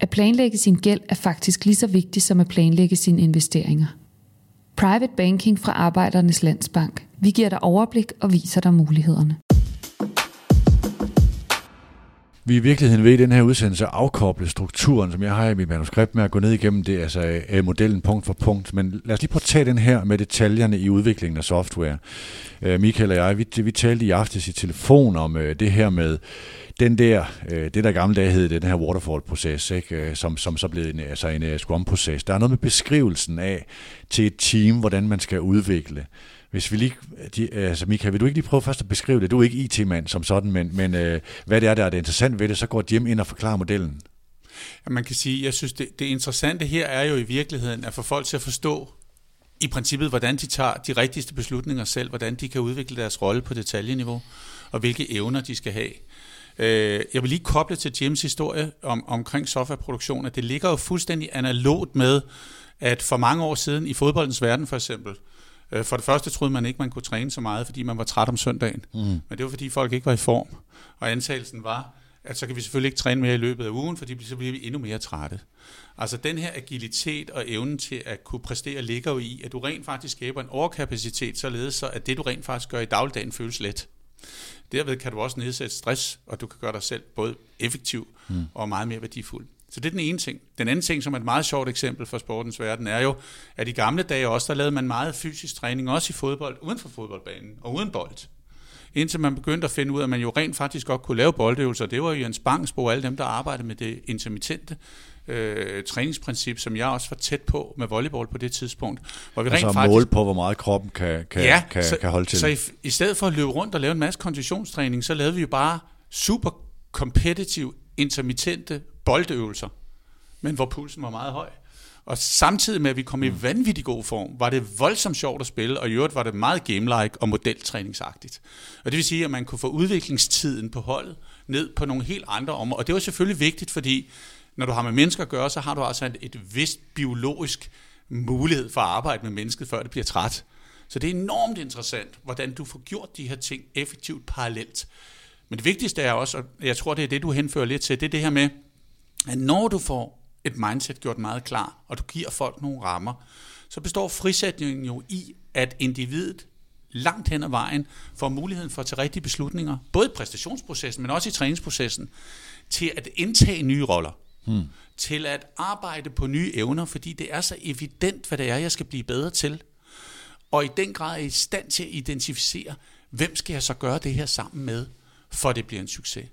At planlægge sin gæld er faktisk lige så vigtigt som at planlægge sine investeringer. Private Banking fra Arbejdernes Landsbank. Vi giver dig overblik og viser dig mulighederne. Vi i virkeligheden ved i den her udsendelse afkoble strukturen, som jeg har i mit manuskript med at gå ned igennem det, altså øh, modellen punkt for punkt. Men lad os lige prøve at tage den her med detaljerne i udviklingen af software. Øh, Michael og jeg, vi, vi talte i aftes i telefon om øh, det her med den der, øh, det der gamle dage hed den her waterfall-proces, ikke? Øh, som, som så blev en, altså en øh, scrum-proces. Der er noget med beskrivelsen af til et team, hvordan man skal udvikle. Hvis vi lige, de, altså Mika, vil du ikke lige prøve først at beskrive det? Du er ikke IT-mand som sådan, men, men øh, hvad det er, der er det interessant ved det, så går Jim ind og forklarer modellen. Ja, man kan sige, jeg synes, det, det interessante her er jo i virkeligheden at få folk til at forstå i princippet, hvordan de tager de rigtigste beslutninger selv, hvordan de kan udvikle deres rolle på detaljeniveau, og hvilke evner de skal have. Øh, jeg vil lige koble til Jims historie om, omkring softwareproduktion, at det ligger jo fuldstændig analogt med, at for mange år siden i fodboldens verden for eksempel, Øh, for det første troede man ikke, man kunne træne så meget, fordi man var træt om søndagen. Mm. Men det var, fordi folk ikke var i form. Og antagelsen var, at så kan vi selvfølgelig ikke træne mere i løbet af ugen, fordi så bliver vi endnu mere trætte. Altså den her agilitet og evnen til at kunne præstere ligger jo i, at du rent faktisk skaber en overkapacitet, således så at det du rent faktisk gør i dagligdagen føles let. Derved kan du også nedsætte stress, og du kan gøre dig selv både effektiv mm. og meget mere værdifuld. Så det er den ene ting. Den anden ting, som er et meget sjovt eksempel for sportens verden, er jo, at i gamle dage også, der lavede man meget fysisk træning, også i fodbold, uden for fodboldbanen og uden bold. Indtil man begyndte at finde ud af, at man jo rent faktisk godt kunne lave boldøvelser. Det var jo Jens Bangsbo og alle dem, der arbejdede med det intermittente øh, træningsprincip, som jeg også var tæt på med volleyball på det tidspunkt. Hvor vi altså rent faktisk, måle på, hvor meget kroppen kan, kan, ja, kan, så, kan holde til. Så i, i stedet for at løbe rundt og lave en masse konditionstræning, så lavede vi jo bare super competitive, intermittente boldøvelser men hvor pulsen var meget høj. Og samtidig med, at vi kom i mm. vanvittig god form, var det voldsomt sjovt at spille, og i øvrigt var det meget game-like og modeltræningsagtigt. Og det vil sige, at man kunne få udviklingstiden på holdet ned på nogle helt andre områder. Og det var selvfølgelig vigtigt, fordi når du har med mennesker at gøre, så har du altså et, et vist biologisk mulighed for at arbejde med mennesket, før det bliver træt. Så det er enormt interessant, hvordan du får gjort de her ting effektivt parallelt. Men det vigtigste er også, og jeg tror, det er det, du henfører lidt til, det er det her med, at når du får et mindset gjort meget klar, og du giver folk nogle rammer, så består frisætningen jo i, at individet langt hen ad vejen får muligheden for at tage rigtige beslutninger, både i præstationsprocessen, men også i træningsprocessen, til at indtage nye roller, hmm. til at arbejde på nye evner, fordi det er så evident, hvad det er, jeg skal blive bedre til. Og i den grad er i stand til at identificere, hvem skal jeg så gøre det her sammen med, for det bliver en succes.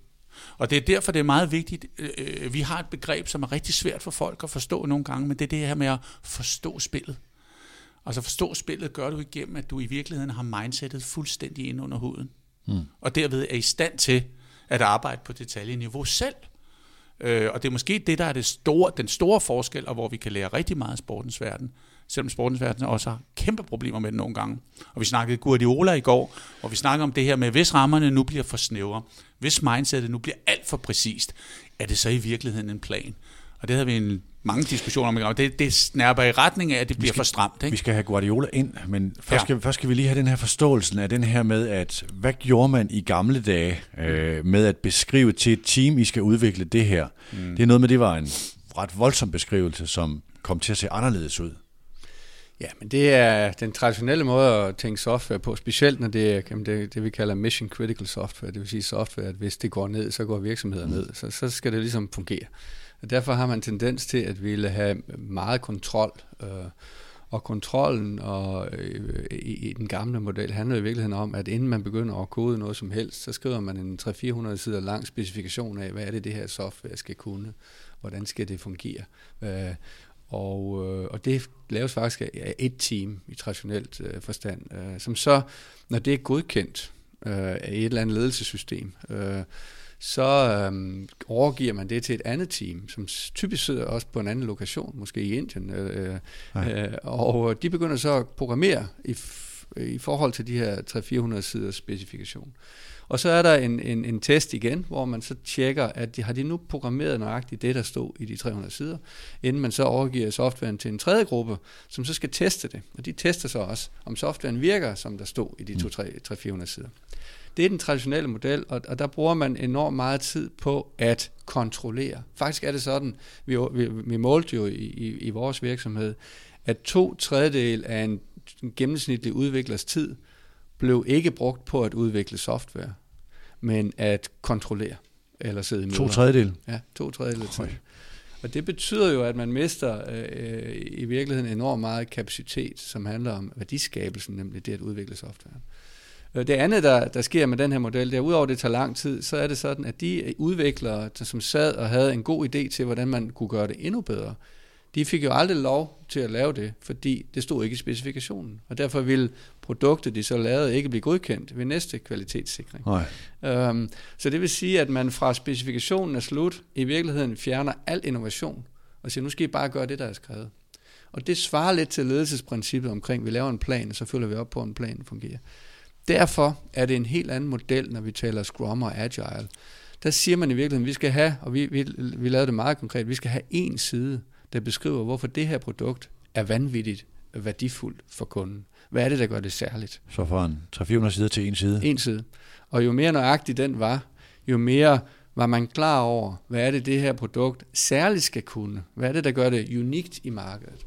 Og det er derfor, det er meget vigtigt. Øh, vi har et begreb, som er rigtig svært for folk at forstå nogle gange, men det er det her med at forstå spillet. Altså forstå spillet gør du igennem, at du i virkeligheden har mindsetet fuldstændig ind under huden. Mm. Og derved er i stand til at arbejde på detaljeniveau selv. Øh, og det er måske det, der er det store, den store forskel, og hvor vi kan lære rigtig meget af sportens verden selvom sportens verden også har kæmpe problemer med det nogle gange. Og vi snakkede Guardiola i går, og vi snakkede om det her med, hvis rammerne nu bliver for snævre, hvis mindsetet nu bliver alt for præcist, er det så i virkeligheden en plan? Og det havde vi en mange diskussioner om, og det, det snærper i retning af, at det bliver skal, for stramt. Ikke? Vi skal have Guardiola ind, men først, ja. skal, først skal vi lige have den her forståelse af den her med, at hvad gjorde man i gamle dage øh, med at beskrive til et team, I skal udvikle det her? Mm. Det er noget med, det var en ret voldsom beskrivelse, som kom til at se anderledes ud. Ja, men det er den traditionelle måde at tænke software på, specielt når det er det, det vi kalder mission critical software, det vil sige software, at hvis det går ned, så går virksomheden ned, så, så skal det ligesom fungere. Og derfor har man tendens til at ville have meget kontrol, øh, og kontrollen og, øh, i, i den gamle model handler i virkeligheden om, at inden man begynder at kode noget som helst, så skriver man en 300-400 sider lang specifikation af, hvad er det, det her software skal kunne hvordan skal det fungere. Øh, og, øh, og det laves faktisk af et team i traditionelt øh, forstand, øh, som så, når det er godkendt øh, af et eller andet ledelsessystem, øh, så øh, overgiver man det til et andet team, som typisk sidder også på en anden lokation, måske i Indien, øh, øh, og de begynder så at programmere i, i forhold til de her 300-400 siders specifikation. Og så er der en, en, en test igen, hvor man så tjekker, at de, har de nu programmeret nøjagtigt det, der stod i de 300 sider, inden man så overgiver softwaren til en tredje gruppe, som så skal teste det. Og de tester så også, om softwaren virker, som der stod i de 200-400 sider. Det er den traditionelle model, og, og der bruger man enormt meget tid på at kontrollere. Faktisk er det sådan, vi, vi, vi målte jo i, i, i vores virksomhed, at to tredjedel af en gennemsnitlig udviklers tid blev ikke brugt på at udvikle software, men at kontrollere eller sidde i møder. To tredjedel? Ja, to tredjedel tid. Og det betyder jo, at man mister øh, i virkeligheden enormt meget kapacitet, som handler om værdiskabelsen, nemlig det at udvikle software. Øh, det andet, der, der sker med den her model, det er, udover det tager lang tid, så er det sådan, at de udviklere, som sad og havde en god idé til, hvordan man kunne gøre det endnu bedre, de fik jo aldrig lov til at lave det, fordi det stod ikke i specifikationen. Og derfor ville produktet, de så lavede, ikke blive godkendt ved næste kvalitetssikring. Nej. Øhm, så det vil sige, at man fra specifikationen er slut, i virkeligheden fjerner al innovation, og siger, nu skal I bare gøre det, der er skrevet. Og det svarer lidt til ledelsesprincippet omkring, vi laver en plan, og så følger vi op på, at en plan fungerer. Derfor er det en helt anden model, når vi taler Scrum og Agile. Der siger man i virkeligheden, at vi skal have, og vi, vi, vi lavede det meget konkret, vi skal have en side, der beskriver, hvorfor det her produkt er vanvittigt værdifuldt for kunden. Hvad er det, der gør det særligt? Så fra en 300 sider til en side? En side. Og jo mere nøjagtig den var, jo mere var man klar over, hvad er det, det her produkt særligt skal kunne? Hvad er det, der gør det unikt i markedet?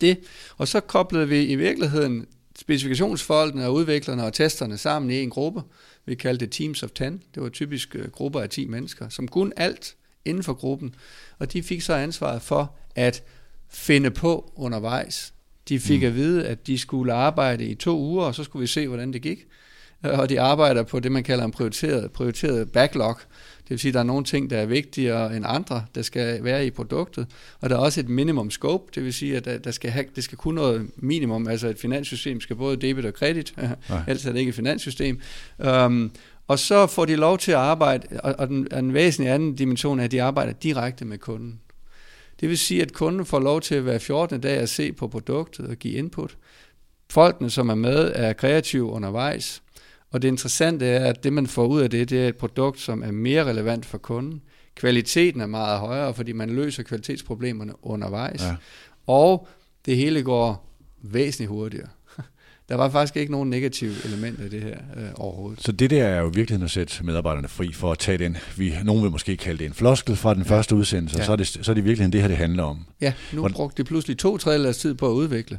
Det. Og så koblede vi i virkeligheden specifikationsfolkene og udviklerne og testerne sammen i en gruppe. Vi kaldte det Teams of 10. Det var typisk øh, grupper af 10 mennesker, som kunne alt inden for gruppen. Og de fik så ansvaret for at finde på undervejs. De fik mm. at vide, at de skulle arbejde i to uger, og så skulle vi se, hvordan det gik. Og de arbejder på det, man kalder en prioriteret, prioriteret backlog. Det vil sige, at der er nogle ting, der er vigtigere end andre, der skal være i produktet. Og der er også et minimum scope, det vil sige, at der, skal have, det skal kunne noget minimum. Altså et finanssystem skal både debit og kredit, ellers er det ikke et finanssystem. Um, og så får de lov til at arbejde, og, og den, den væsentlige anden dimension er, at de arbejder direkte med kunden. Det vil sige, at kunden får lov til at være 14. dag at se på produktet og give input. Folkene, som er med, er kreative undervejs. Og det interessante er, at det man får ud af det, det er et produkt, som er mere relevant for kunden. Kvaliteten er meget højere, fordi man løser kvalitetsproblemerne undervejs. Ja. Og det hele går væsentligt hurtigere. Der var faktisk ikke nogen negative elementer i det her øh, overhovedet. Så det der er jo virkelig at sætte medarbejderne fri for at tage den, vi, nogen vil måske kalde det en floskel fra den ja. første udsendelse, ja. så, er det, så er det virkelig det her, det handler om. Ja, nu Hvordan... brugte de pludselig to tredjedel tid på at udvikle.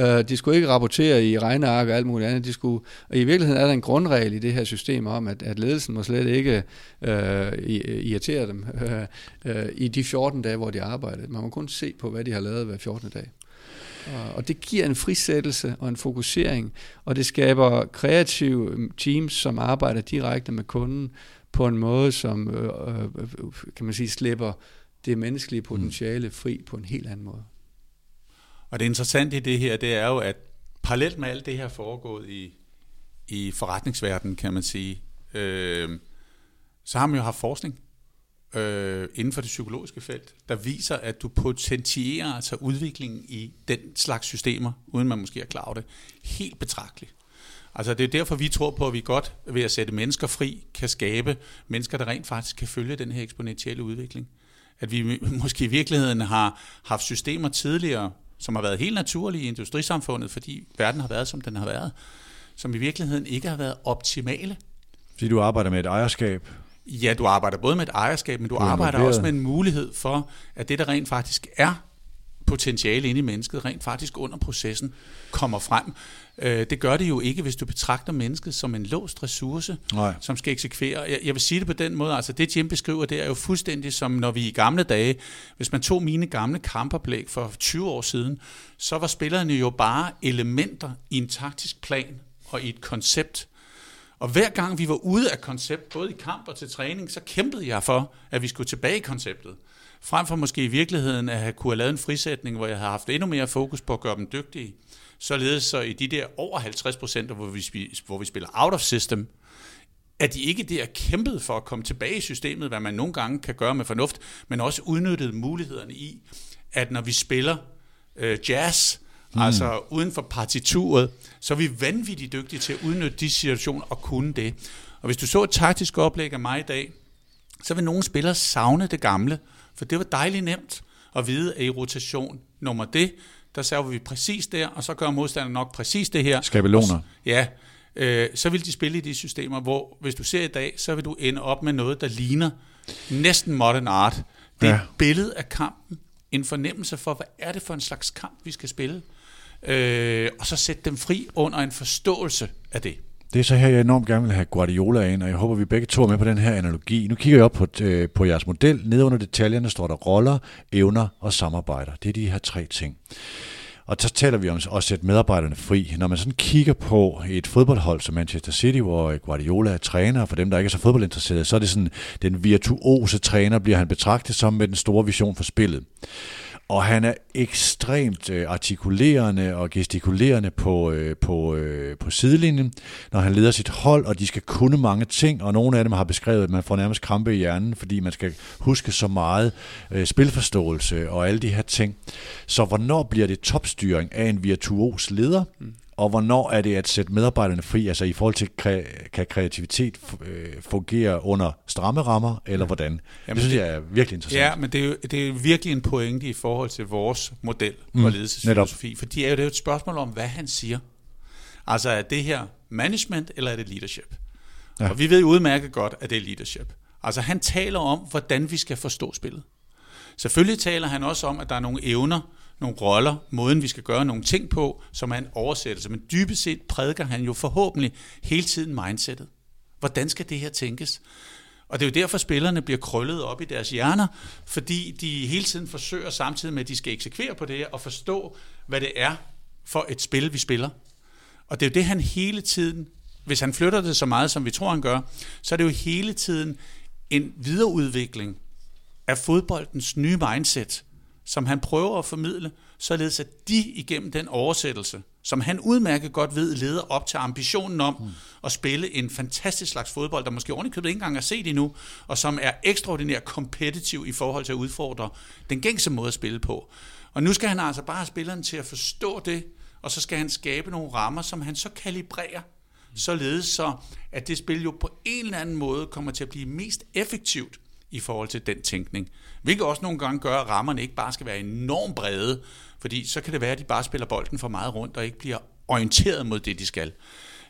Uh, de skulle ikke rapportere i regneark og alt muligt andet. De skulle, og i virkeligheden er der en grundregel i det her system om, at, at ledelsen må slet ikke uh, irritere dem uh, uh, i de 14 dage, hvor de arbejder. Man må kun se på, hvad de har lavet hver 14. dag. Og det giver en frisættelse og en fokusering, og det skaber kreative teams, som arbejder direkte med kunden på en måde, som øh, øh, kan man sige slipper det menneskelige potentiale mm. fri på en helt anden måde. Og det interessante i det her, det er jo, at parallelt med alt det her foregået i, i forretningsverdenen, kan man sige, øh, så har man jo haft forskning øh, inden for det psykologiske felt, der viser, at du potentierer altså udviklingen i den slags systemer, uden man måske er klar over det, helt betragteligt. Altså det er derfor, vi tror på, at vi godt ved at sætte mennesker fri, kan skabe mennesker, der rent faktisk kan følge den her eksponentielle udvikling. At vi måske i virkeligheden har haft systemer tidligere, som har været helt naturlige i industrisamfundet, fordi verden har været, som den har været, som i virkeligheden ikke har været optimale. Fordi du arbejder med et ejerskab, Ja, du arbejder både med et ejerskab, men du, du arbejder også med en mulighed for, at det, der rent faktisk er potentiale inde i mennesket, rent faktisk under processen kommer frem. Øh, det gør det jo ikke, hvis du betragter mennesket som en låst ressource, Nej. som skal eksekvere. Jeg, jeg vil sige det på den måde, altså det Jim beskriver, det er jo fuldstændig som når vi i gamle dage, hvis man tog mine gamle kampoplæg for 20 år siden, så var spillerne jo bare elementer i en taktisk plan og i et koncept, og hver gang vi var ude af koncept, både i kamp og til træning, så kæmpede jeg for, at vi skulle tilbage i konceptet. frem for måske i virkeligheden at have kunne have lavet en frisætning, hvor jeg har haft endnu mere fokus på at gøre dem dygtige, således så i de der over 50 procent, hvor vi, hvor vi spiller out of system, at de ikke der kæmpet for at komme tilbage i systemet, hvad man nogle gange kan gøre med fornuft, men også udnyttede mulighederne i, at når vi spiller øh, jazz, mm. altså uden for partituret, så er vi vanvittigt dygtige til at udnytte de situationer og kunne det. Og hvis du så et taktisk oplæg af mig i dag, så vil nogle spillere savne det gamle, for det var dejligt nemt at vide, at i rotation nummer det, der server vi præcis der, og så gør modstanderen nok præcis det her. Skabeloner. Ja, øh, så vil de spille i de systemer, hvor hvis du ser i dag, så vil du ende op med noget, der ligner næsten modern art. Det er ja. et billede af kampen, en fornemmelse for, hvad er det for en slags kamp, vi skal spille, øh, og så sætte dem fri under en forståelse af det. Det er så her, jeg enormt gerne vil have Guardiola ind, og jeg håber, vi begge to er med på den her analogi. Nu kigger jeg op på, øh, på jeres model. Nede under detaljerne står der roller, evner og samarbejder. Det er de her tre ting. Og så taler vi om at sætte medarbejderne fri. Når man sådan kigger på et fodboldhold som Manchester City, hvor Guardiola er træner, for dem, der ikke er så fodboldinteresserede, så er det sådan, den virtuose træner bliver han betragtet som med den store vision for spillet. Og han er ekstremt øh, artikulerende og gestikulerende på, øh, på, øh, på sidelinjen, når han leder sit hold, og de skal kunne mange ting, og nogle af dem har beskrevet, at man får nærmest krampe i hjernen, fordi man skal huske så meget øh, spilforståelse og alle de her ting. Så hvornår bliver det topstyring af en virtuos leder? Mm og hvornår er det at sætte medarbejderne fri, altså i forhold til, kan kreativitet øh, fungere under stramme rammer, eller hvordan? Jamen, det synes jeg er virkelig interessant. Ja, men det er jo det er virkelig en pointe i forhold til vores model mm, for ledelsesfilosofi, for det er jo det er et spørgsmål om, hvad han siger. Altså er det her management, eller er det leadership? Ja. Og vi ved udmærket godt, at det er leadership. Altså han taler om, hvordan vi skal forstå spillet. Selvfølgelig taler han også om, at der er nogle evner, nogle roller, måden vi skal gøre nogle ting på, som er en oversættelse. Men dybest set prædiker han jo forhåbentlig hele tiden mindsetet. Hvordan skal det her tænkes? Og det er jo derfor, spillerne bliver krøllet op i deres hjerner, fordi de hele tiden forsøger samtidig med, at de skal eksekvere på det her, og forstå, hvad det er for et spil, vi spiller. Og det er jo det, han hele tiden, hvis han flytter det så meget, som vi tror, han gør, så er det jo hele tiden en videreudvikling af fodboldens nye mindset, som han prøver at formidle, således at de igennem den oversættelse, som han udmærket godt ved, leder op til ambitionen om mm. at spille en fantastisk slags fodbold, der måske ordentligt ikke engang har set endnu, og som er ekstraordinært kompetitiv i forhold til at udfordre den gængse måde at spille på. Og nu skal han altså bare have spilleren til at forstå det, og så skal han skabe nogle rammer, som han så kalibrerer, således så, at det spil jo på en eller anden måde kommer til at blive mest effektivt i forhold til den tænkning. Hvilket også nogle gange gør, at rammerne ikke bare skal være enormt brede, fordi så kan det være, at de bare spiller bolden for meget rundt og ikke bliver orienteret mod det, de skal.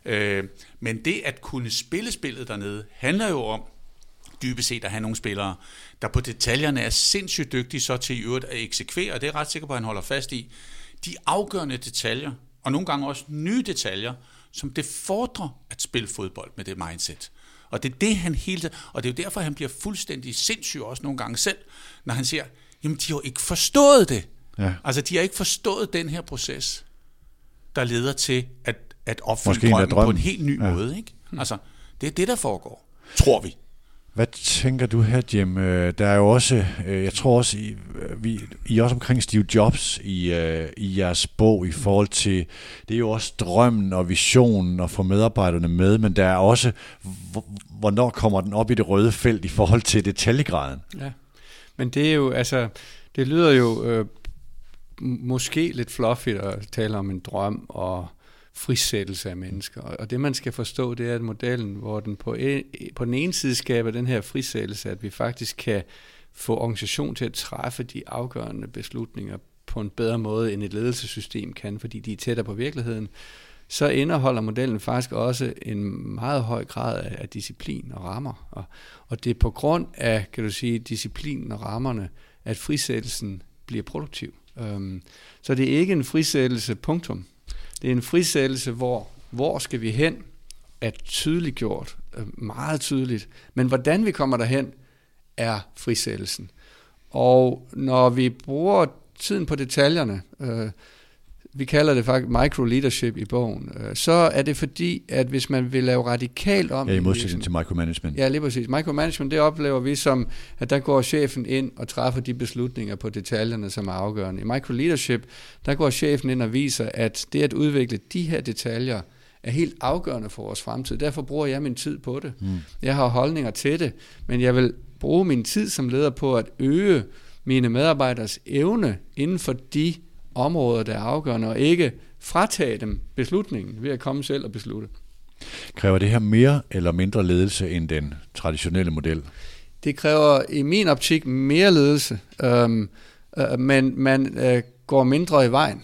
Øh, men det at kunne spille spillet dernede, handler jo om, dybest set at have nogle spillere, der på detaljerne er sindssygt dygtige så til i øvrigt at eksekvere, og det er ret sikker på, at han holder fast i, de afgørende detaljer, og nogle gange også nye detaljer, som det fordrer at spille fodbold med det mindset. Og det er det, han hele tiden, og det er jo derfor, han bliver fuldstændig sindssyg også nogle gange selv, når han siger, jamen de har jo ikke forstået det. Ja. Altså de har ikke forstået den her proces, der leder til at, at opfylde drømmen på en helt ny ja. måde. Ikke? Altså det er det, der foregår, tror vi. Hvad tænker du her, Jim? Øh, der er jo også, øh, jeg tror også, I, øh, vi, I er også omkring Steve Jobs i, i jeres bog i forhold til, det er jo også drømmen og visionen at få medarbejderne med, men der er også, hvornår kommer den op i det røde felt i forhold til detaljegraden? Ja, men det er jo, altså, det lyder jo øh, måske lidt fluffy at tale om en drøm og frisættelse af mennesker. Og det man skal forstå, det er at modellen, hvor den på, en, på den ene side skaber den her frisættelse, at vi faktisk kan få organisation til at træffe de afgørende beslutninger på en bedre måde, end et ledelsessystem kan, fordi de er tættere på virkeligheden, så indeholder modellen faktisk også en meget høj grad af, af disciplin og rammer. Og, og det er på grund af, kan du sige, disciplinen og rammerne, at frisættelsen bliver produktiv. Um, så det er ikke en frisættelse, punktum. Det er en frisættelse, hvor, hvor skal vi hen, er tydeligt gjort, øh, meget tydeligt. Men hvordan vi kommer derhen, er frisættelsen. Og når vi bruger tiden på detaljerne, øh, vi kalder det faktisk micro-leadership i bogen, øh, så er det fordi, at hvis man vil lave radikalt om... Ja, i modsætning til micromanagement. Ja, lige præcis. Micromanagement, det oplever vi som, at der går chefen ind og træffer de beslutninger på detaljerne, som er afgørende. I micro-leadership, der går chefen ind og viser, at det at udvikle de her detaljer, er helt afgørende for vores fremtid. Derfor bruger jeg min tid på det. Mm. Jeg har holdninger til det, men jeg vil bruge min tid som leder på at øge mine medarbejderes evne inden for de områder, der er afgørende, og ikke fratage dem beslutningen ved at komme selv og beslutte. Kræver det her mere eller mindre ledelse end den traditionelle model? Det kræver i min optik mere ledelse, øhm, øh, men man øh, går mindre i vejen.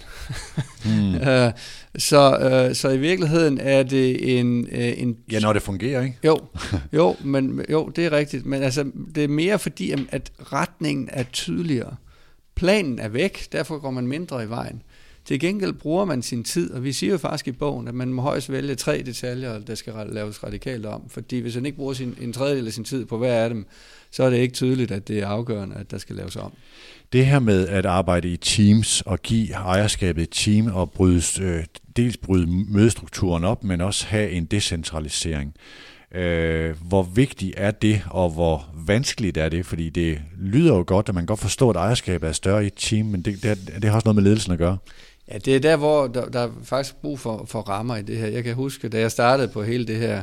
Mm. øh, så, øh, så i virkeligheden er det en, øh, en... Ja, når det fungerer, ikke? Jo, jo, men, jo, det er rigtigt. Men altså, det er mere fordi, at retningen er tydeligere. Planen er væk, derfor går man mindre i vejen. Til gengæld bruger man sin tid, og vi siger jo faktisk i bogen, at man må højst vælge tre detaljer, der skal laves radikalt om. Fordi hvis man ikke bruger sin, en tredjedel af sin tid på hver af dem, så er det ikke tydeligt, at det er afgørende, at der skal laves om. Det her med at arbejde i teams og give ejerskabet et team og bryde, øh, dels bryde mødestrukturen op, men også have en decentralisering. Øh, hvor vigtigt er det, og hvor vanskeligt er det? Fordi det lyder jo godt, at man godt forstå, at ejerskabet er større i et team, men det, det, det har også noget med ledelsen at gøre. Ja, det er der, hvor der, der er faktisk brug for, for rammer i det her. Jeg kan huske, da jeg startede på hele det her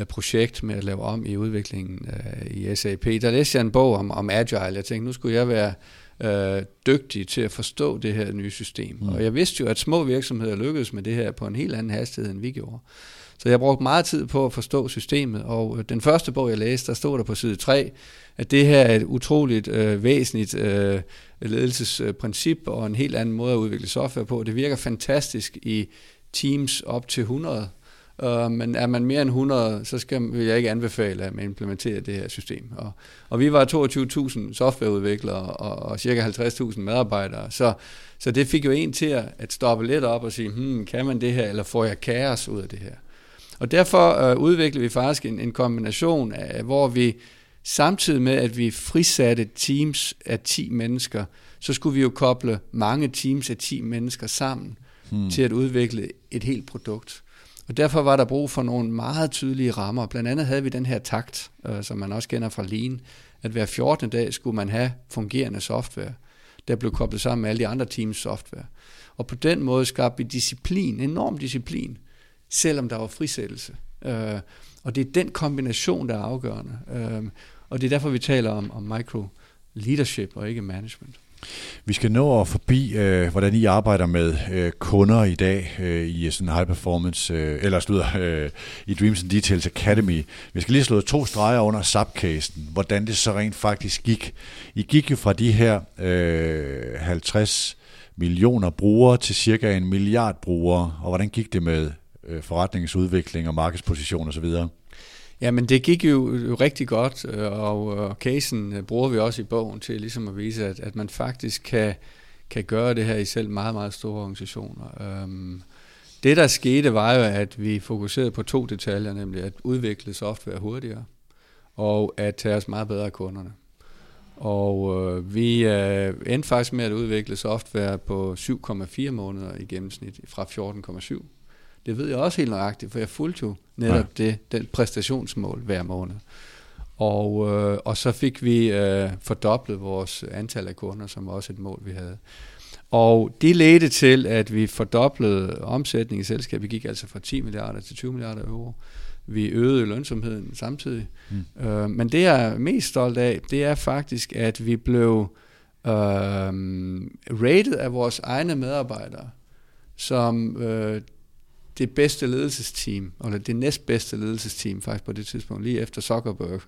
øh, projekt med at lave om i udviklingen øh, i SAP, der læste jeg en bog om, om Agile. Jeg tænkte, nu skulle jeg være øh, dygtig til at forstå det her nye system. Mm. Og jeg vidste jo, at små virksomheder lykkedes med det her på en helt anden hastighed, end vi gjorde. Så jeg brugte meget tid på at forstå systemet, og øh, den første bog, jeg læste, der stod der på side 3, at det her er et utroligt øh, væsentligt øh, ledelsesprincip øh, og en helt anden måde at udvikle software på. Det virker fantastisk i teams op til 100 øh, men er man mere end 100, så skal, vil jeg ikke anbefale, at man implementerer det her system. Og, og vi var 22.000 softwareudviklere og, og cirka 50.000 medarbejdere, så, så det fik jo en til at, at stoppe lidt op og sige, hmm, kan man det her, eller får jeg kaos ud af det her? Og derfor uh, udvikler vi faktisk en, en kombination af, hvor vi samtidig med, at vi frisatte teams af 10 mennesker, så skulle vi jo koble mange teams af 10 mennesker sammen hmm. til at udvikle et helt produkt. Og derfor var der brug for nogle meget tydelige rammer. Blandt andet havde vi den her takt, øh, som man også kender fra Lean, at hver 14. dag skulle man have fungerende software, der blev koblet sammen med alle de andre teams software. Og på den måde skabte vi disciplin, enorm disciplin, selvom der var frisættelse. Øh, og det er den kombination, der er afgørende. Øh, og det er derfor, vi taler om, om micro leadership og ikke management. Vi skal nå at forbi, øh, hvordan I arbejder med øh, kunder i dag øh, i sådan high performance, øh, eller slutter, øh, i Dreams and Details Academy. Vi skal lige slå to streger under subcasen, hvordan det så rent faktisk gik. I gik jo fra de her øh, 50 millioner brugere til cirka en milliard brugere, og hvordan gik det med øh, forretningsudvikling og markedsposition osv.? Ja, men det gik jo, jo rigtig godt, øh, og, og casen øh, bruger vi også i bogen til ligesom at vise, at, at man faktisk kan, kan gøre det her i selv meget, meget store organisationer. Øhm, det, der skete, var jo, at vi fokuserede på to detaljer, nemlig at udvikle software hurtigere, og at tage os meget bedre af kunderne. Og øh, vi øh, endte faktisk med at udvikle software på 7,4 måneder i gennemsnit, fra 14,7 det ved jeg også helt nøjagtigt, for jeg fulgte jo netop ja. det, den præstationsmål hver måned. Og, øh, og så fik vi øh, fordoblet vores antal af kunder, som også et mål, vi havde. Og det ledte til, at vi fordoblede omsætningen i selskabet. Vi gik altså fra 10 milliarder til 20 milliarder euro. Vi øgede lønsomheden samtidig. Mm. Øh, men det, jeg er mest stolt af, det er faktisk, at vi blev øh, rated af vores egne medarbejdere som øh, det bedste ledelsesteam, eller det næstbedste ledelsesteam faktisk på det tidspunkt, lige efter Zuckerberg,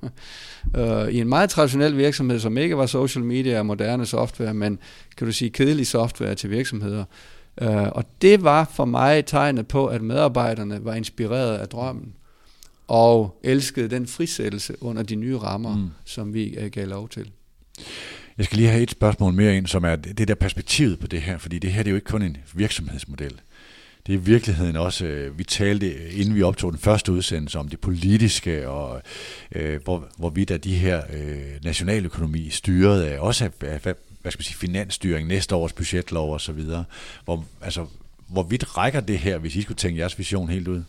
uh, i en meget traditionel virksomhed, som ikke var social media og moderne software, men kan du sige kedelig software til virksomheder. Uh, og det var for mig tegnet på, at medarbejderne var inspireret af drømmen, og elskede den frisættelse under de nye rammer, mm. som vi uh, gav lov til. Jeg skal lige have et spørgsmål mere ind, som er det der perspektivet på det her, fordi det her det er jo ikke kun en virksomhedsmodel det er i virkeligheden også, øh, vi talte, øh, inden vi optog den første udsendelse, om det politiske, og øh, hvor, hvorvidt er de her øh, nationaløkonomi styret af, også af, af hvad skal man sige, finansstyring, næste års budgetlov og så videre. Hvor, altså, hvor vidt rækker det her, hvis I skulle tænke jeres vision helt ud?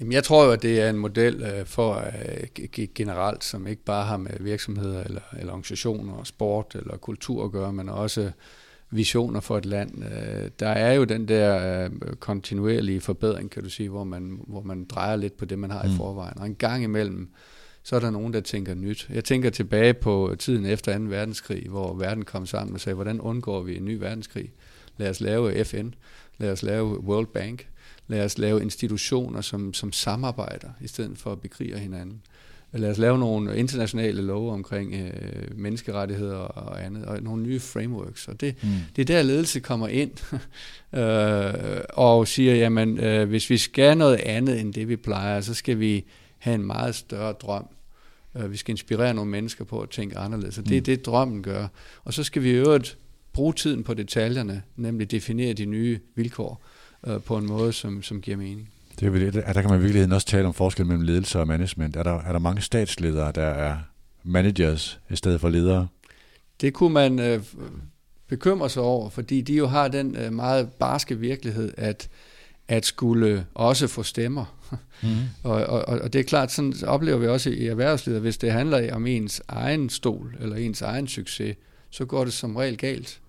Jamen, jeg tror jo, at det er en model øh, for øh, generelt, som ikke bare har med virksomheder eller, eller organisationer, sport eller kultur at gøre, men også visioner for et land. Øh, der er jo den der øh, kontinuerlige forbedring, kan du sige, hvor man, hvor man drejer lidt på det, man har mm. i forvejen. Og en gang imellem, så er der nogen, der tænker nyt. Jeg tænker tilbage på tiden efter 2. verdenskrig, hvor verden kom sammen og sagde, hvordan undgår vi en ny verdenskrig? Lad os lave FN, lad os lave World Bank, lad os lave institutioner, som, som samarbejder, i stedet for at bekrige hinanden. Lad os lave nogle internationale love omkring øh, menneskerettigheder og andet, og nogle nye frameworks. Og det, mm. det er der, ledelse kommer ind øh, og siger, jamen, øh, hvis vi skal noget andet end det, vi plejer, så skal vi have en meget større drøm. Øh, vi skal inspirere nogle mennesker på at tænke anderledes, og det er mm. det, drømmen gør. Og så skal vi i øvrigt bruge tiden på detaljerne, nemlig definere de nye vilkår øh, på en måde, som, som giver mening. Det er vel, der kan man i virkeligheden også tale om forskel mellem ledelse og management. Er der, er der mange statsledere, der er managers i stedet for ledere? Det kunne man øh, bekymre sig over, fordi de jo har den øh, meget barske virkelighed, at at skulle også få stemmer. Mm. og, og, og det er klart, sådan oplever vi også i erhvervslivet, hvis det handler om ens egen stol eller ens egen succes, så går det som regel galt.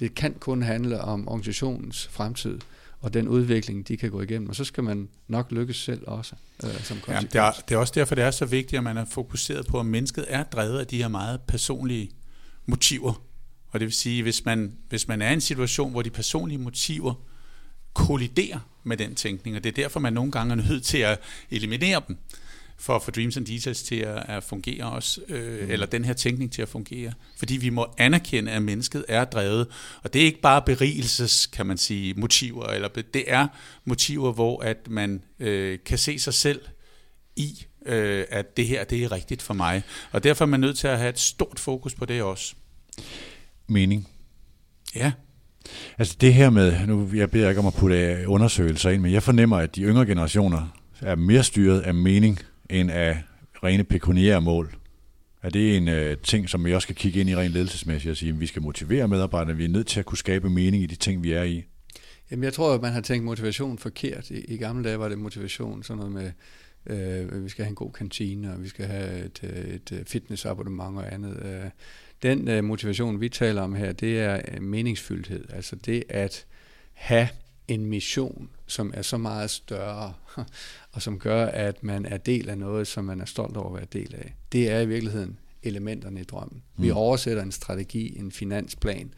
Det kan kun handle om organisationens fremtid og den udvikling, de kan gå igennem. Og så skal man nok lykkes selv også øh, som ja, det, er, det er også derfor, det er så vigtigt, at man er fokuseret på, at mennesket er drevet af de her meget personlige motiver. Og det vil sige, hvis man, hvis man er i en situation, hvor de personlige motiver kolliderer med den tænkning, og det er derfor, man nogle gange er nødt til at eliminere dem, for at få Dreams and Details til at, at fungere også, øh, mm. eller den her tænkning til at fungere. Fordi vi må anerkende, at mennesket er drevet, og det er ikke bare berigelses, kan man sige, motiver, eller det er motiver, hvor at man øh, kan se sig selv i, øh, at det her, det er rigtigt for mig. Og derfor er man nødt til at have et stort fokus på det også. Mening. Ja. Altså det her med, nu jeg beder ikke om at putte undersøgelser ind, men jeg fornemmer, at de yngre generationer er mere styret af mening end af rene pekuniære mål. Er det en øh, ting, som vi også skal kigge ind i rent ledelsesmæssigt og sige, at vi skal motivere medarbejderne, vi er nødt til at kunne skabe mening i de ting, vi er i? Jamen jeg tror, at man har tænkt motivation forkert. I, i gamle dage var det motivation sådan noget med, øh, vi skal have en god kantine, og vi skal have et, et fitnessabonnement og andet. Øh, den øh, motivation, vi taler om her, det er øh, meningsfyldthed. Altså det at have en mission, som er så meget større, og som gør, at man er del af noget, som man er stolt over at være del af. Det er i virkeligheden elementerne i drømmen. Vi mm. oversætter en strategi, en finansplan,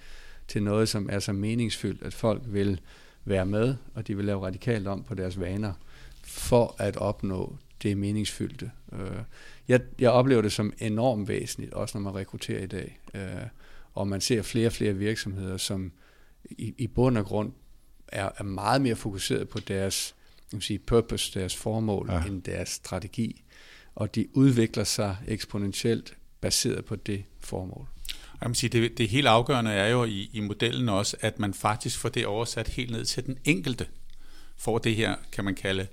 til noget, som er så meningsfyldt, at folk vil være med, og de vil lave radikalt om på deres vaner, for at opnå det meningsfyldte. Øh, jeg, jeg oplever det som enormt væsentligt, også når man rekrutterer i dag. Øh, og man ser flere og flere virksomheder, som i, i bund og grund er, er meget mere fokuseret på deres jeg sige, purpose, deres formål, ja. end deres strategi. Og de udvikler sig eksponentielt baseret på det formål. Jeg må sige, det, det helt afgørende er jo i, i modellen også, at man faktisk får det oversat helt ned til den enkelte. For det her, kan man kalde,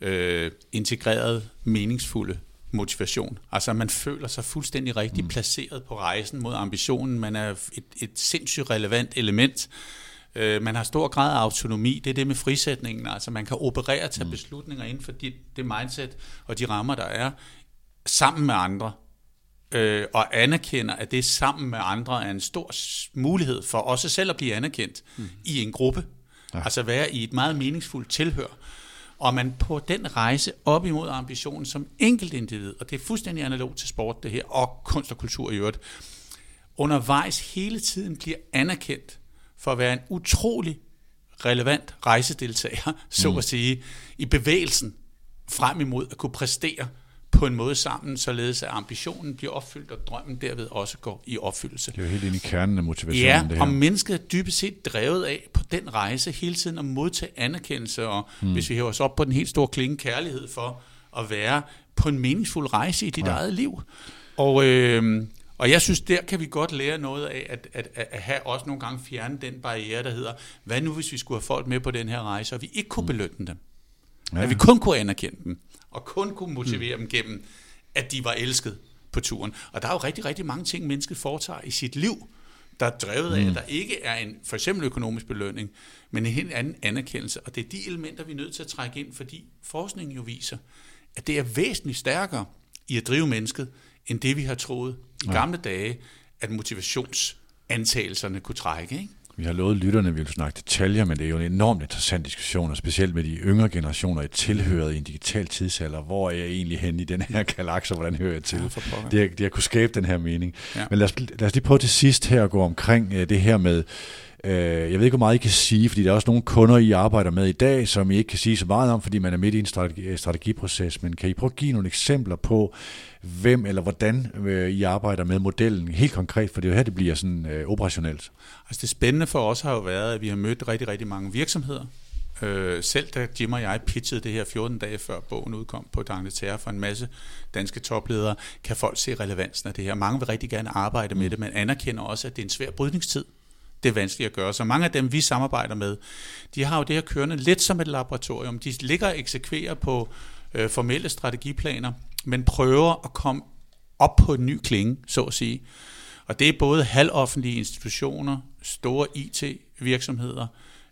øh, integreret, meningsfulde motivation. Altså man føler sig fuldstændig rigtig mm. placeret på rejsen mod ambitionen. Man er et, et sindssygt relevant element Øh, man har stor grad af autonomi, det er det med frisætningen, altså man kan operere og tage mm. beslutninger inden for de, det mindset og de rammer, der er, sammen med andre, øh, og anerkender, at det sammen med andre er en stor mulighed for også selv at blive anerkendt mm. i en gruppe, ja. altså være i et meget meningsfuldt tilhør, og man på den rejse op imod ambitionen som enkelt individ, og det er fuldstændig analog til sport det her, og kunst og kultur i øvrigt, undervejs hele tiden bliver anerkendt for at være en utrolig relevant rejsedeltager, så mm. at sige, i bevægelsen frem imod at kunne præstere på en måde sammen, således at ambitionen bliver opfyldt, og drømmen derved også går i opfyldelse. Det er jo helt inde i kernen af motivationen. Ja, det her. og mennesket er dybest set drevet af på den rejse hele tiden at modtage anerkendelse, og mm. hvis vi hæver os op på den helt store klinge kærlighed for at være på en meningsfuld rejse i dit ja. eget liv. Og, øh, og jeg synes, der kan vi godt lære noget af, at, at, at have også nogle gange fjerne den barriere, der hedder, hvad nu hvis vi skulle have folk med på den her rejse, og vi ikke kunne mm. belønne dem? Ja. At vi kun kunne anerkende dem, og kun kunne motivere mm. dem gennem, at de var elsket på turen. Og der er jo rigtig, rigtig mange ting, mennesket foretager i sit liv, der er drevet af, mm. at der ikke er en for eksempel økonomisk belønning, men en helt anden anerkendelse. Og det er de elementer, vi er nødt til at trække ind, fordi forskningen jo viser, at det er væsentligt stærkere i at drive mennesket, end det vi har troet i gamle ja. dage, at motivationsantagelserne kunne trække. Ikke? Vi har lovet lytterne, at vi vil snakke detaljer, men det er jo en enormt interessant diskussion, og specielt med de yngre generationer i tilhøret i en digital tidsalder. Hvor er jeg egentlig henne i den her galakse, og hvordan hører jeg til? Ja, det, er, det at kunne skabe den her mening. Ja. Men lad os, lad os lige prøve til sidst her at gå omkring uh, det her med, uh, jeg ved ikke, hvor meget I kan sige, fordi der er også nogle kunder, I arbejder med i dag, som I ikke kan sige så meget om, fordi man er midt i en strategi, strategiproces. Men kan I prøve at give nogle eksempler på, hvem eller hvordan øh, I arbejder med modellen helt konkret, for det er jo her, det bliver sådan øh, operationelt. Altså det spændende for os har jo været, at vi har mødt rigtig, rigtig mange virksomheder. Øh, selv da Jim og jeg pitchede det her 14 dage før bogen udkom på D'Angleterre for en masse danske topledere, kan folk se relevansen af det her. Mange vil rigtig gerne arbejde med det, men anerkender også, at det er en svær brydningstid det er vanskeligt at gøre. Så mange af dem, vi samarbejder med, de har jo det her kørende lidt som et laboratorium. De ligger og eksekverer på øh, formelle strategiplaner, men prøver at komme op på en ny klinge, så at sige. Og det er både halvoffentlige institutioner, store IT-virksomheder,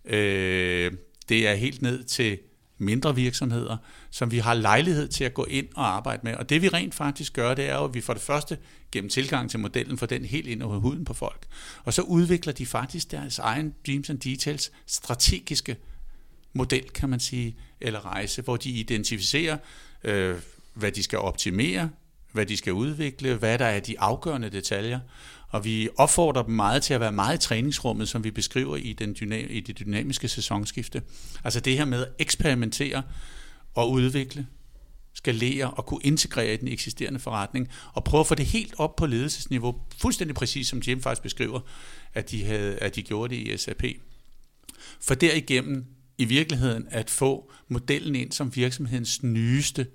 øh, det er helt ned til mindre virksomheder, som vi har lejlighed til at gå ind og arbejde med. Og det vi rent faktisk gør, det er jo, at vi for det første gennem tilgang til modellen får den helt ind over huden på folk. Og så udvikler de faktisk deres egen Dreams and Details strategiske model, kan man sige, eller rejse, hvor de identificerer øh, hvad de skal optimere, hvad de skal udvikle, hvad der er de afgørende detaljer. Og vi opfordrer dem meget til at være meget i træningsrummet, som vi beskriver i, den dynam- i det dynamiske sæsonskifte. Altså det her med at eksperimentere og udvikle, skalere og kunne integrere i den eksisterende forretning, og prøve at få det helt op på ledelsesniveau, fuldstændig præcis som Jim faktisk beskriver, at de, havde, at de gjorde det i SAP. For derigennem i virkeligheden at få modellen ind som virksomhedens nyeste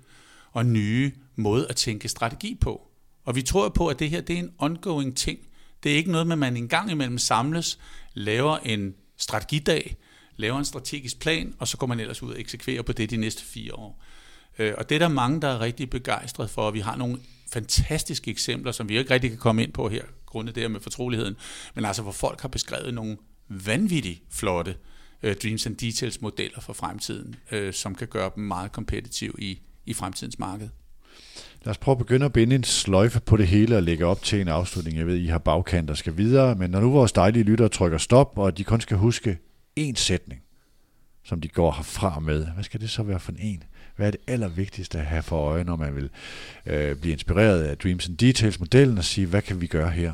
og nye måde at tænke strategi på. Og vi tror på, at det her det er en ongoing ting. Det er ikke noget med, at man en gang imellem samles, laver en strategidag, laver en strategisk plan, og så går man ellers ud og eksekverer på det de næste fire år. Øh, og det er der mange, der er rigtig begejstret for, og vi har nogle fantastiske eksempler, som vi ikke rigtig kan komme ind på her, grundet det her med fortroligheden, men altså hvor folk har beskrevet nogle vanvittigt flotte øh, Dreams and Details modeller for fremtiden, øh, som kan gøre dem meget kompetitive i, i fremtidens marked. Lad os prøve at begynde at binde en sløjfe på det hele og lægge op til en afslutning. Jeg ved, I har bagkant, der skal videre, men når nu vores dejlige lyttere trykker stop, og de kun skal huske én sætning, som de går herfra med, hvad skal det så være for en? Hvad er det allervigtigste at have for øje, når man vil øh, blive inspireret af Dreams and Details-modellen og sige, hvad kan vi gøre her?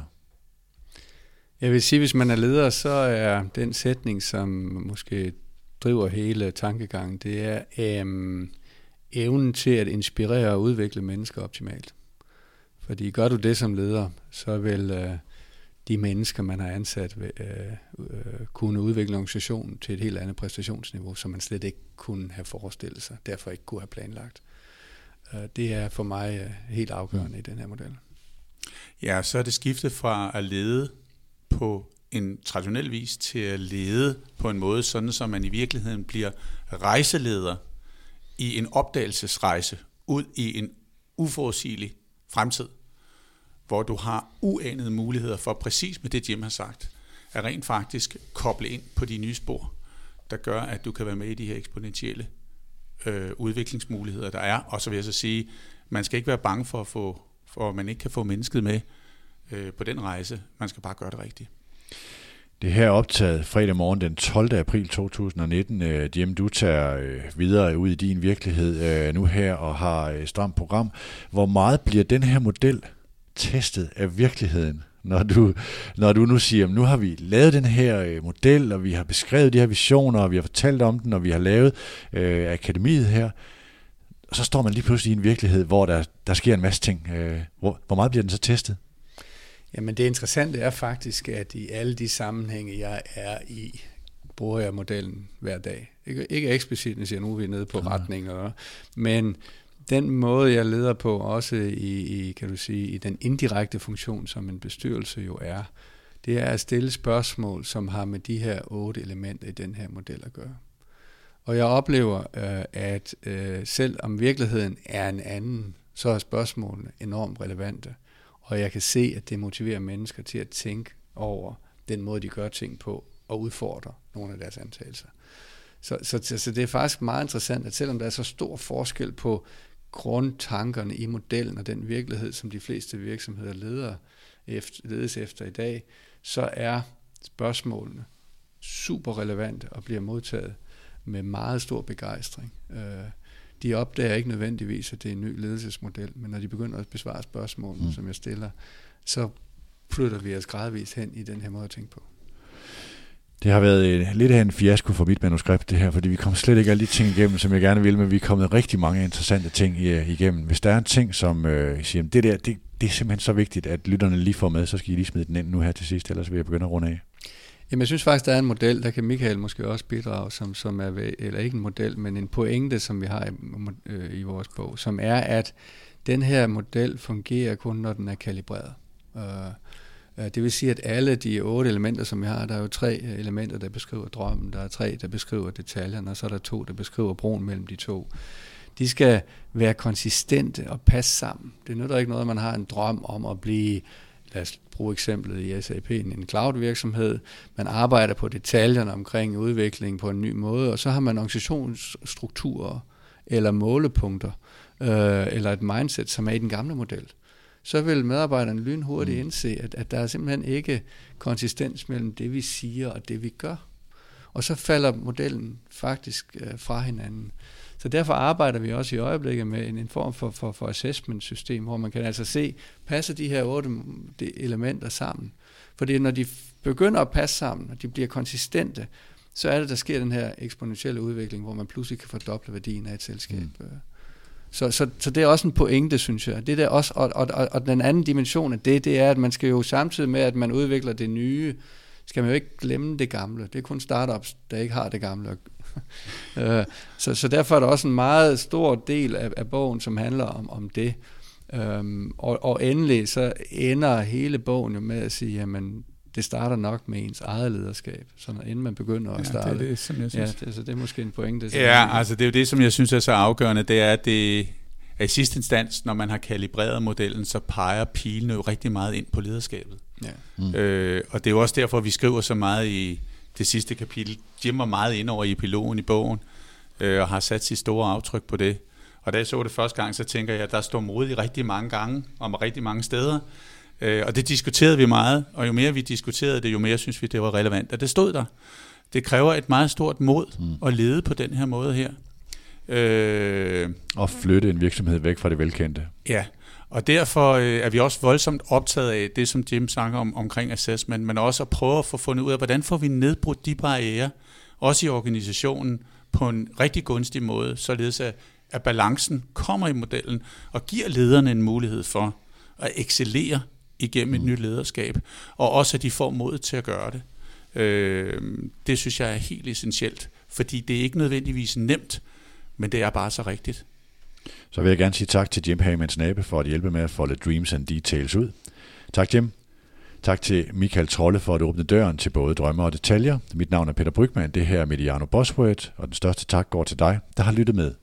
Jeg vil sige, hvis man er leder, så er den sætning, som måske driver hele tankegangen, det er, øh, evnen til at inspirere og udvikle mennesker optimalt. Fordi gør du det som leder, så vil øh, de mennesker, man har ansat, vil, øh, øh, kunne udvikle organisationen til et helt andet præstationsniveau, som man slet ikke kunne have forestillet sig, derfor ikke kunne have planlagt. Øh, det er for mig øh, helt afgørende mm. i den her model. Ja, så er det skiftet fra at lede på en traditionel vis til at lede på en måde, sådan så man i virkeligheden bliver rejseleder i en opdagelsesrejse ud i en uforudsigelig fremtid, hvor du har uanede muligheder for, præcis med det Jim har sagt, at rent faktisk koble ind på de nye spor, der gør, at du kan være med i de her eksponentielle øh, udviklingsmuligheder, der er. Og så vil jeg så sige, man skal ikke være bange for, at, få, for at man ikke kan få mennesket med øh, på den rejse. Man skal bare gøre det rigtigt. Det her er optaget fredag morgen den 12. april 2019. Øh, Jim, du tager øh, videre ud i din virkelighed øh, nu her og har et stramt program. Hvor meget bliver den her model testet af virkeligheden? Når du, når du nu siger, at nu har vi lavet den her model, og vi har beskrevet de her visioner, og vi har fortalt om den, og vi har lavet øh, akademiet her, så står man lige pludselig i en virkelighed, hvor der, der sker en masse ting. hvor, hvor meget bliver den så testet? Jamen det interessante er faktisk, at i alle de sammenhænge, jeg er i, bruger jeg modellen hver dag. Ikke, ikke eksplicit, når jeg nu er vi nede på ja. retninger, men den måde, jeg leder på, også i, i, kan du sige, i den indirekte funktion, som en bestyrelse jo er, det er at stille spørgsmål, som har med de her otte elementer i den her model at gøre. Og jeg oplever, øh, at øh, selv om virkeligheden er en anden, så er spørgsmålene enormt relevante og jeg kan se, at det motiverer mennesker til at tænke over, den måde, de gør ting på, og udfordre nogle af deres antagelser. Så, så, så det er faktisk meget interessant, at selvom der er så stor forskel på grundtankerne i modellen og den virkelighed, som de fleste virksomheder leder efter, ledes efter i dag, så er spørgsmålene super relevante og bliver modtaget med meget stor begejstring. Øh, de opdager ikke nødvendigvis, at det er en ny ledelsesmodel, men når de begynder at besvare spørgsmål, mm. som jeg stiller, så flytter vi os gradvist hen i den her måde at tænke på. Det har været øh, lidt af en fiasko for mit manuskript, det her, fordi vi kom slet ikke alle de ting igennem, som jeg gerne ville, men vi er kommet rigtig mange interessante ting øh, igennem. Hvis der er en ting, som øh, siger, det der, det, det er simpelthen så vigtigt, at lytterne lige får med, så skal I lige smide den ind nu her til sidst, ellers vil jeg begynde at runde af. Jamen, jeg synes faktisk, der er en model, der kan Michael måske også bidrage, som, som er, ved, eller ikke en model, men en pointe, som vi har i, øh, i vores bog, som er, at den her model fungerer kun, når den er kalibreret. Øh, Øh, det vil sige, at alle de otte elementer, som vi har, der er jo tre øh, elementer, der beskriver drømmen, der er tre, der beskriver detaljerne, og så er der to, der beskriver broen mellem de to. De skal være konsistente og passe sammen. Det nytter ikke noget, at man har en drøm om at blive lad os bruge eksemplet i SAP, en cloud-virksomhed. Man arbejder på detaljerne omkring udviklingen på en ny måde, og så har man organisationsstrukturer eller målepunkter, øh, eller et mindset, som er i den gamle model. Så vil medarbejderne lynhurtigt mm. indse, at, at der er simpelthen ikke konsistens mellem det, vi siger og det, vi gør. Og så falder modellen faktisk øh, fra hinanden. Så derfor arbejder vi også i øjeblikket med en, en form for, for, for assessment-system, hvor man kan altså se, passer de her otte elementer sammen? Fordi når de begynder at passe sammen, og de bliver konsistente, så er det, der sker den her eksponentielle udvikling, hvor man pludselig kan fordoble værdien af et selskab. Mm. Så, så, så det er også en pointe, synes jeg. Det der også, og, og, og, og den anden dimension af det, det er, at man skal jo samtidig med, at man udvikler det nye, skal man jo ikke glemme det gamle. Det er kun startups, der ikke har det gamle øh, så, så derfor er der også en meget stor del af, af bogen, som handler om, om det. Øhm, og, og endelig så ender hele bogen jo med at sige, jamen det starter nok med ens eget lederskab, så når, inden man begynder at starte. Ja, det er det, som jeg synes. Ja, det, så det er måske en pointe. Ja, altså det er jo det, som jeg synes er så afgørende, det er, at det at i sidste instans, når man har kalibreret modellen, så peger pilene jo rigtig meget ind på lederskabet. Ja. Mm. Øh, og det er jo også derfor, vi skriver så meget i, det sidste kapitel. Jim var meget ind over i epilogen i bogen, øh, og har sat sit store aftryk på det. Og da jeg så det første gang, så tænker jeg, at der står modigt rigtig mange gange, om rigtig mange steder. Øh, og det diskuterede vi meget, og jo mere vi diskuterede det, jo mere synes vi, det var relevant. Og det stod der. Det kræver et meget stort mod mm. at lede på den her måde her. Øh, og flytte en virksomhed væk fra det velkendte. Ja, og derfor øh, er vi også voldsomt optaget af det, som Jim snakker om omkring assessment, men også at prøve at få fundet ud af, hvordan får vi nedbrudt de barriere, også i organisationen, på en rigtig gunstig måde, således at, at balancen kommer i modellen og giver lederne en mulighed for at excellere igennem et mm. nyt lederskab, og også at de får mod til at gøre det. Øh, det synes jeg er helt essentielt, fordi det er ikke nødvendigvis nemt, men det er bare så rigtigt. Så vil jeg gerne sige tak til Jim Hagemanns nabe for at hjælpe med at folde Dreams and Details ud. Tak Jim. Tak til Michael Trolle for at åbne døren til både drømme og detaljer. Mit navn er Peter Brygman, det her er Mediano Bosworth, og den største tak går til dig, der har lyttet med.